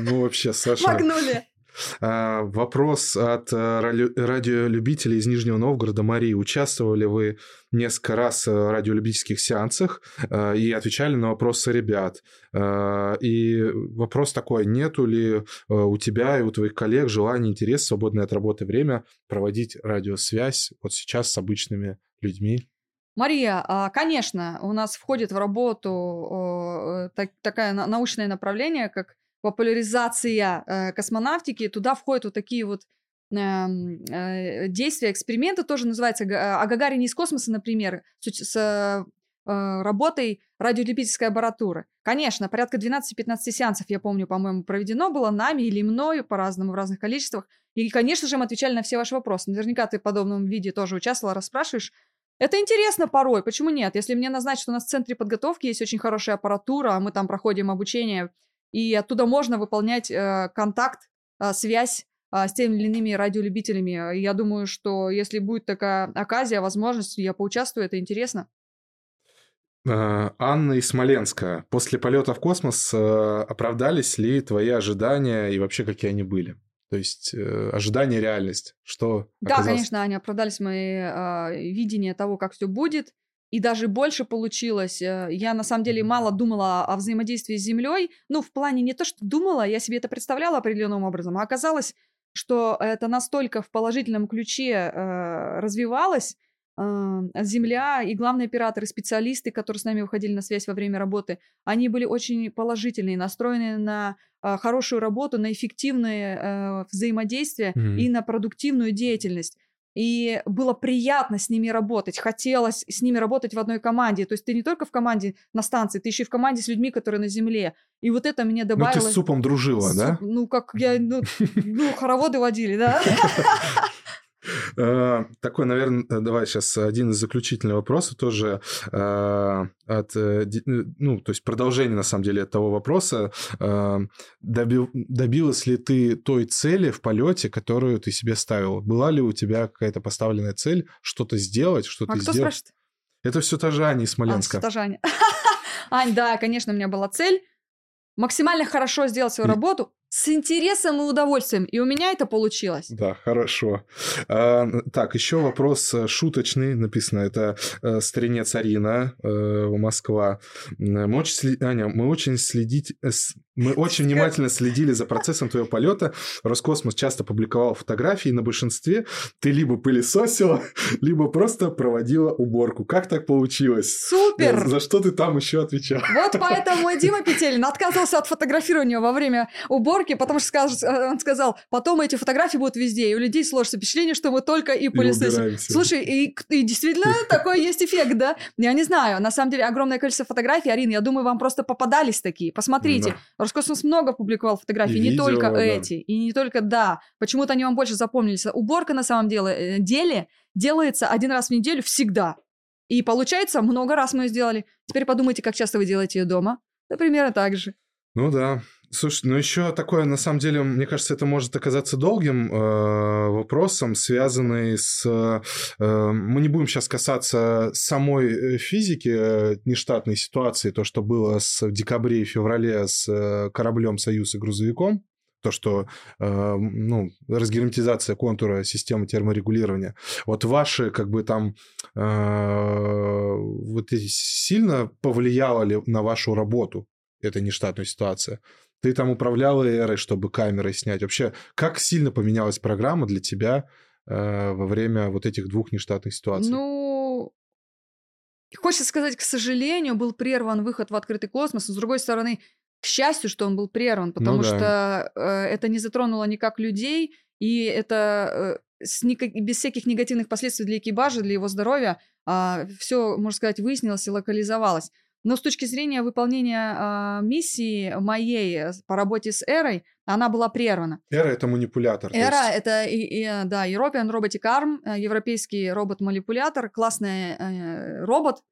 Ну, вообще, Саша. Магнолия. А, Вопрос от э, радиолюбителей из Нижнего Новгорода. Марии, участвовали вы несколько раз в радиолюбительских сеансах э, и отвечали на вопросы ребят? Э, И вопрос такой, нету ли э, у тебя и у твоих коллег желания, интерес, свободное от работы время проводить радиосвязь вот сейчас с обычными людьми? Мария, а, конечно, у нас входит в работу э, такое научное направление, как популяризация э, космонавтики. Туда входят вот такие вот эм, э, действия, эксперименты тоже называются о Гагарине из космоса, например, с работой радиолюбительской аппаратуры. Конечно, порядка 12-15 сеансов, я помню, по-моему, проведено было нами или мною по-разному, в разных количествах. И, конечно же, мы отвечали на все ваши вопросы. Наверняка ты в подобном виде тоже участвовала, расспрашиваешь. Это интересно порой, почему нет? Если мне назначат, что у нас в центре подготовки есть очень хорошая аппаратура, а мы там проходим обучение, и оттуда можно выполнять э, контакт, э, связь э, с теми или иными радиолюбителями. Я думаю, что если будет такая оказия, возможность, я поучаствую, это интересно. Э, Анна из Смоленска. После полета в космос э, оправдались ли твои ожидания и вообще какие они были? То есть э, ожидание, реальность. Что Да, оказалось? конечно, Аня, оправдались мои э, видения того, как все будет. И даже больше получилось. Э, я на самом деле мало думала о взаимодействии с Землей. Ну, в плане не то, что думала, я себе это представляла определенным образом, а оказалось, что это настолько в положительном ключе э, развивалось, Земля и главные операторы, специалисты, которые с нами выходили на связь во время работы, они были очень положительные, настроены на а, хорошую работу, на эффективное э, взаимодействие mm-hmm. и на продуктивную деятельность. И было приятно с ними работать, хотелось с ними работать в одной команде. То есть ты не только в команде на станции, ты еще и в команде с людьми, которые на земле. И вот это мне добавило... Ну ты с супом дружила, Суп... да? Ну как я, ну, ну хороводы водили, да? Э, такой, наверное, э, давай сейчас один из заключительных вопросов тоже э, от, ну, то есть продолжение, на самом деле, от того вопроса. Добилась ли ты той цели в полете, которую ты себе ставил? Была ли у тебя какая-то поставленная цель что-то сделать, что-то а сделать? кто спрашивает? Это все та же Аня из Смоленска. А, та же Аня. Ань, да, конечно, у меня была цель максимально хорошо сделать свою работу, с интересом и удовольствием. И у меня это получилось. Да, хорошо. А, так, еще вопрос э, шуточный. Написано, это э, старинец Арина, э, Москва. Мы очень, сли... Аня, мы очень следить... Мы очень внимательно следили за процессом твоего полета. Роскосмос часто публиковал фотографии, на большинстве ты либо пылесосила, либо просто проводила уборку. Как так получилось? Супер! За что ты там еще отвечал? Вот поэтому Дима Петелин отказался от фотографирования во время уборки уборки, потому что сказ, э, он сказал, потом эти фотографии будут везде, и у людей сложится впечатление, что мы только и пылесосим. Слушай, и, и действительно такой есть эффект, да? Я не знаю, на самом деле огромное количество фотографий, Арина, я думаю, вам просто попадались такие. Посмотрите, да. Роскосмос много публиковал фотографий, и не видео, только да. эти, и не только, да, почему-то они вам больше запомнились. Уборка на самом деле, э, деле делается один раз в неделю всегда. И получается, много раз мы ее сделали. Теперь подумайте, как часто вы делаете ее дома. Да, примерно так же. Ну да, Слушай, ну еще такое, на самом деле, мне кажется, это может оказаться долгим э, вопросом, связанный с... Э, мы не будем сейчас касаться самой э, физики э, нештатной ситуации, то, что было с, в декабре и феврале с э, кораблем «Союз» и грузовиком, то, что э, ну, разгерметизация контура системы терморегулирования. Вот ваши, как бы там, э, вот сильно повлияло ли на вашу работу эта нештатная ситуация? Ты там управляла эрой, чтобы камерой снять. Вообще, как сильно поменялась программа для тебя э, во время вот этих двух нештатных ситуаций? Ну, хочется сказать, к сожалению, был прерван выход в открытый космос. Но, с другой стороны, к счастью, что он был прерван, ну потому ну, да. что э, это не затронуло никак людей, и это э, с никак, без всяких негативных последствий для экипажа, для его здоровья, э, а, все, можно сказать, выяснилось и локализовалось. Но с точки зрения выполнения э, миссии моей э, по работе с Эрой, она была прервана. Эра — это манипулятор. Эра есть... — это, и, и, да, European Robotic Arm, э, европейский робот-манипулятор, классный э, робот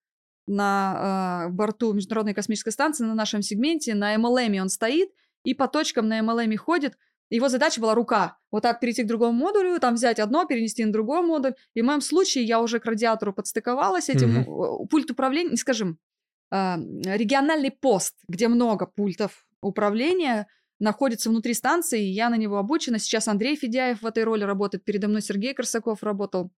на э, борту Международной космической станции на нашем сегменте. На MLM он стоит, и по точкам на MLM ходит. Его задача была рука. Вот так перейти к другому модулю, там взять одно, перенести на другой модуль. И в моем случае я уже к радиатору подстыковалась этим. Mm-hmm. Пульт управления, не скажем, региональный пост, где много пультов управления, находится внутри станции, я на него обучена. Сейчас Андрей Федяев в этой роли работает, передо мной Сергей Корсаков работал.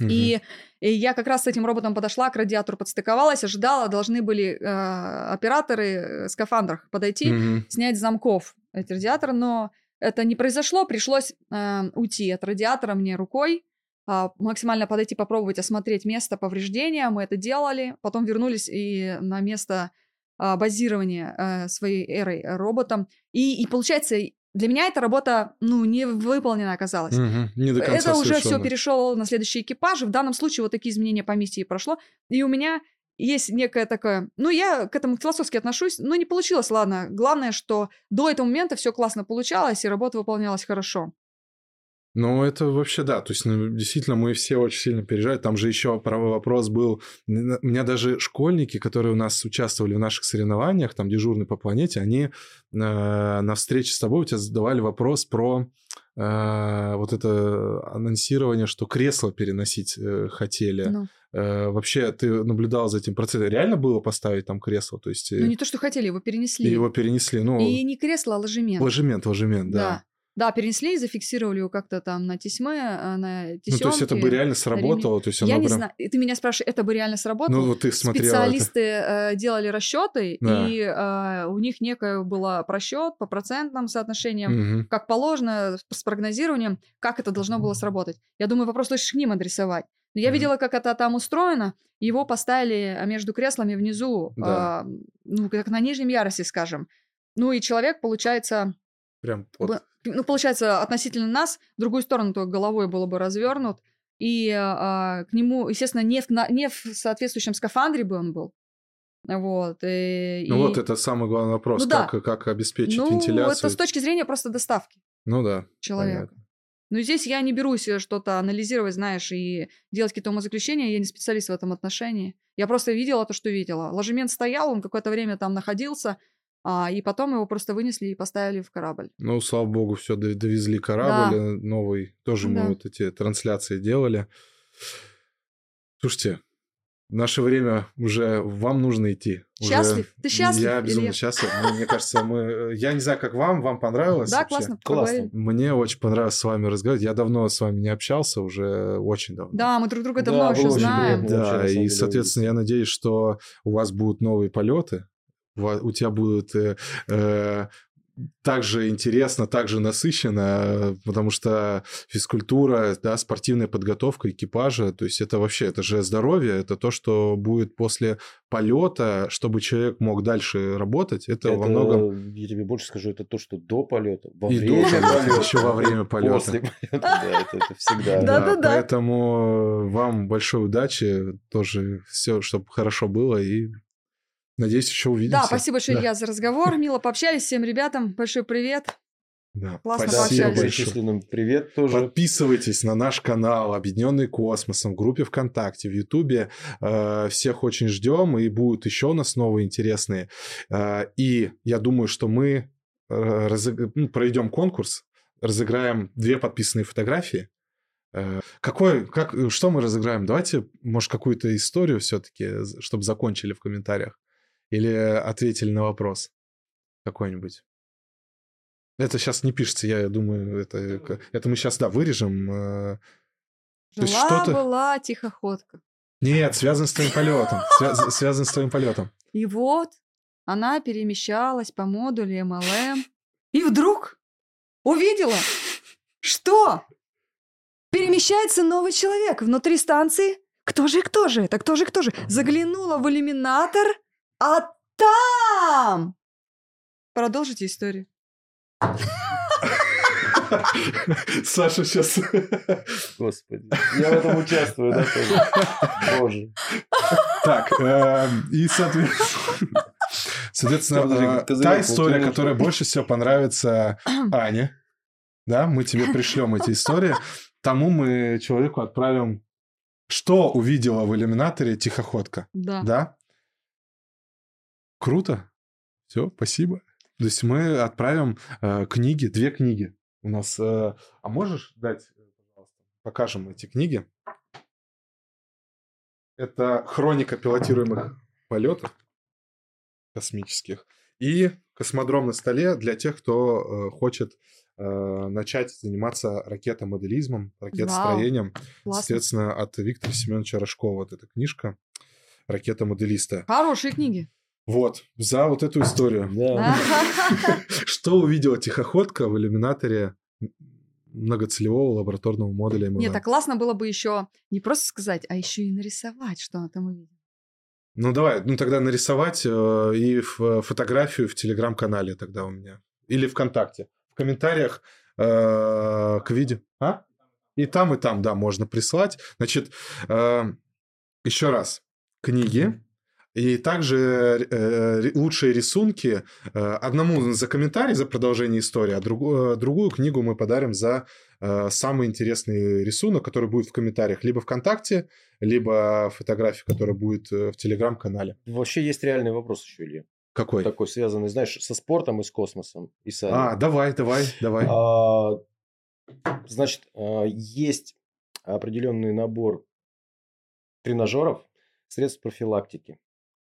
Угу. И, и я как раз с этим роботом подошла, к радиатору подстыковалась, ожидала, должны были э, операторы в скафандрах подойти, угу. снять замков эти радиаторы, но это не произошло, пришлось э, уйти от радиатора мне рукой, а, максимально подойти, попробовать осмотреть место повреждения. Мы это делали, потом вернулись и на место а, базирования э, своей эрой роботом. И, и получается, для меня эта работа, ну, не выполнена оказалась. Мгм. Не до конца Это уже все перешло на следующий экипаж. В данном случае вот такие изменения по миссии прошло. И у меня есть некое такое... Ну, я к этому философски отношусь, но не получилось, ладно. Главное, что до этого момента все классно получалось, и работа выполнялась хорошо. Ну, это вообще да. То есть, ну, действительно, мы все очень сильно переживали. Там же еще вопрос был. У меня даже школьники, которые у нас участвовали в наших соревнованиях, там дежурные по планете, они э, на встрече с тобой у тебя задавали вопрос про э, вот это анонсирование, что кресло переносить э, хотели. Ну, Э, вообще, ты наблюдал за этим процессом? Реально было поставить там кресло? То есть, э, ну, не то, что хотели, его перенесли. его перенесли. Ну, И не кресло, а ложемент. ложемент, ложемент, да. Да. Да, перенесли и зафиксировали его как-то там на тесьме, э, на Ну, тесемке. то есть, это бы реально сработало? То есть, Я не прям- знаю. Ты меня спрашиваешь, это бы реально сработало? Ну, вот ты смотрела это. Специалисты э, делали расчеты, Да. и э, у них некое было просчет по процентным соотношениям, Мгм. как положено, с прогнозированием, как это должно было сработать. Я думаю, вопрос лишь к ним адресовать. Но я Мгм. видела, как это там устроено. Его поставили а, между креслами внизу, Да. а, ну, как на нижнем ярусе, скажем. Ну, и человек, получается, Прям вот. Ну, получается, относительно нас, в другую сторону только головой было бы развернут. И а, к нему, естественно, не в, на- не в соответствующем скафандре бы он был. Вот. э, Ну и- вот это самый главный вопрос, Ну да. как, как обеспечить Ну, вентиляцию. это с точки зрения просто доставки Ну да, человека. понятно. Но здесь я не берусь э, что-то анализировать, знаешь, и делать какие-то умозаключения. Я не специалист в этом отношении. Я просто видела то, что видела. Ложемент стоял, он какое-то время там находился, а, и потом его просто вынесли и поставили в корабль. Ну, слава богу, все довезли корабль Да. э, новый. Тоже мы Да. вот эти трансляции делали. Слушайте, в наше время уже вам нужно идти. Уже- Счастлив? Ты счастлив, Я безумно Илья? счастлив. Ну, Мне кажется, мы... Я не знаю, как вам, вам понравилось Да, вообще? классно. Классно. поговорили. Мне очень понравилось с вами разговаривать. Я давно с вами не общался, уже очень давно. Да, мы друг друга Да, давно было еще очень знаем. Да, и, соответственно, я надеюсь, что у вас будут новые полеты, у тебя будут э, э, так же интересно, так же насыщенно, потому что физкультура, да, спортивная подготовка экипажа, то есть это вообще, это же здоровье, это то, что будет после полета, чтобы человек мог дальше работать, это, во многом я тебе больше скажу, это то, что до полета, во и время до полета, еще во время полета. после полета, да, это, это всегда. Да. Да-да-да. Поэтому вам большой удачи, тоже все, чтобы хорошо было, и надеюсь, еще увидимся. Да, спасибо большое, Да. Илья, за разговор. Мило пообщались. Всем ребятам большой привет. Да, Классно спасибо пообщались. большое. Привет тоже. Подписывайтесь на наш канал Объединенный космосом в группе ВКонтакте, в Ютубе. Э, Всех очень ждем, и будут еще у нас новые интересные. Э, И я думаю, что мы э, разыг- ну, проведем конкурс, разыграем две подписанные фотографии. Какой, как, что мы разыграем? Давайте, может, какую-то историю все-таки, чтобы закончили в комментариях. Или ответили на вопрос какой-нибудь. Это сейчас не пишется, я думаю, это, это мы сейчас, да, вырежем. э. Жила-была тихоходка. Нет, связано с твоим полетом. Свя- Связано с твоим полетом. И вот она перемещалась по модулю MLM. И вдруг увидела, что перемещается новый человек внутри станции. Кто же, кто же это, кто же, кто же? Заглянула в иллюминатор, а там... Продолжите историю. Саша сейчас... Господи. Я в этом участвую, да, тоже. Боже. Так, эм, и соответственно... Та история, которая больше всего понравится Ане, да, мы тебе пришлем эти истории, тому мы человеку отправим, что увидела в иллюминаторе тихоходка. Да. Да? Круто. Все, спасибо. То есть мы отправим э, книги, две книги. У нас... э, а можешь дать, э, пожалуйста, покажем эти книги? Это хроника пилотируемых полетов космических и космодром на столе для тех, кто э, хочет э, начать заниматься ракетомоделизмом, ракетостроением. Классно. Соответственно, от Виктора Семеновича Рожкова вот эта книжка «Ракета-моделиста». Хорошие книги. Вот, за вот эту историю. Что увидела тихоходка в иллюминаторе многоцелевого лабораторного модуля МММ. Нет, так классно было бы еще не просто сказать, а еще и нарисовать, что она там увидела. Ну давай, ну тогда нарисовать э, и в, фотографию в телеграм-канале тогда у меня. Или ВКонтакте. В комментариях э, к видео. А? И там, и там, да, можно прислать. Значит, э, еще раз. Книги, и также э, лучшие рисунки э, одному за комментарий за продолжение истории, а друг, э, другую книгу мы подарим за э, самый интересный рисунок, который будет в комментариях либо ВКонтакте, либо фотография, которая будет э, в Телеграм-канале. Вообще есть реальный вопрос еще, Илья. Какой? Такой связанный, знаешь, со спортом и с космосом. И с а, давай, давай, давай. А, значит, а, есть определенный набор тренажеров, средств профилактики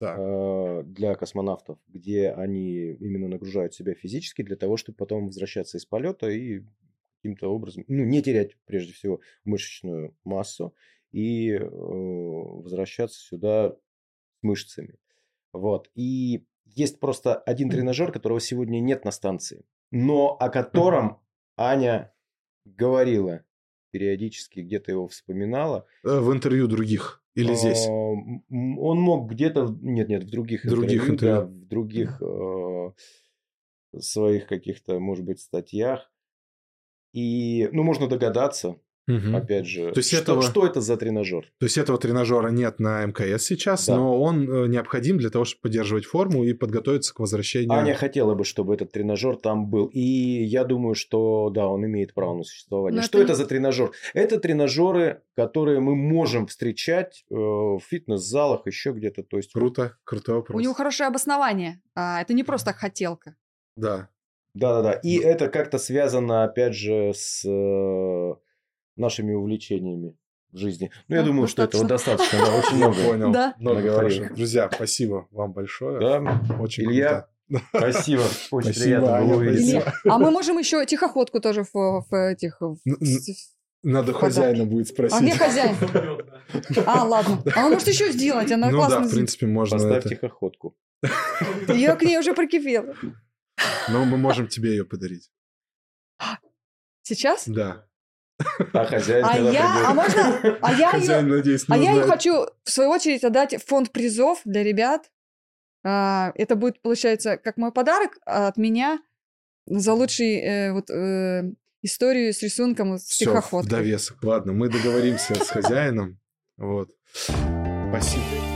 так. Э, для космонавтов, где они именно нагружают себя физически для того, чтобы потом возвращаться из полета и каким-то образом, ну, не терять прежде всего мышечную массу и э, возвращаться сюда с мышцами. Вот. И есть просто один тренажер, которого сегодня нет на станции, но о котором Аня говорила периодически, где-то его вспоминала. Э, в интервью других. Или здесь? А, он мог где-то, нет, нет, в других, других интервью, интервью. Да, в других э, своих каких-то, может быть, статьях. И, ну, можно догадаться, Угу. Опять же, то есть что, этого, что это за тренажер? То есть этого тренажера нет на МКС сейчас, да. но он э, необходим для того, чтобы поддерживать форму и подготовиться к возвращению. Аня хотела бы, чтобы этот тренажер там был. И я думаю, что да, он имеет право на существование. Но что это... это за тренажер? Это тренажеры, которые мы можем встречать э, в фитнес-залах, еще где-то. То есть... Круто, крутой вопрос. У него хорошее обоснование. А, это не просто хотелка. Да. Да-да-да. И ну. это как-то связано, опять же, с э, нашими увлечениями в жизни. Ну, я думаю, что этого достаточно, да, очень много. Понял. Да. Много хорошо. Друзья, спасибо вам большое. Да. Очень Илья, круто. Спасибо, очень спасибо, приятно было увидеть. А мы можем еще тихоходку тоже в, в этих... Надо хозяина будет спросить. А где хозяин? А, ладно. А он может еще сделать, она ну, классно. Ну да, в принципе, можно Поставь это... тихоходку. Я к ней уже прикипела. Но мы можем тебе ее подарить. Сейчас? Да. А хозяин а я, а можно, а я хозяин, ее, надеюсь, а я ее хочу в свою очередь отдать фонд призов для ребят. А, это будет, получается, как мой подарок от меня за лучший э, вот э, историю с рисунком с Все, в довесок. Ладно, мы договоримся с хозяином. Вот. Спасибо.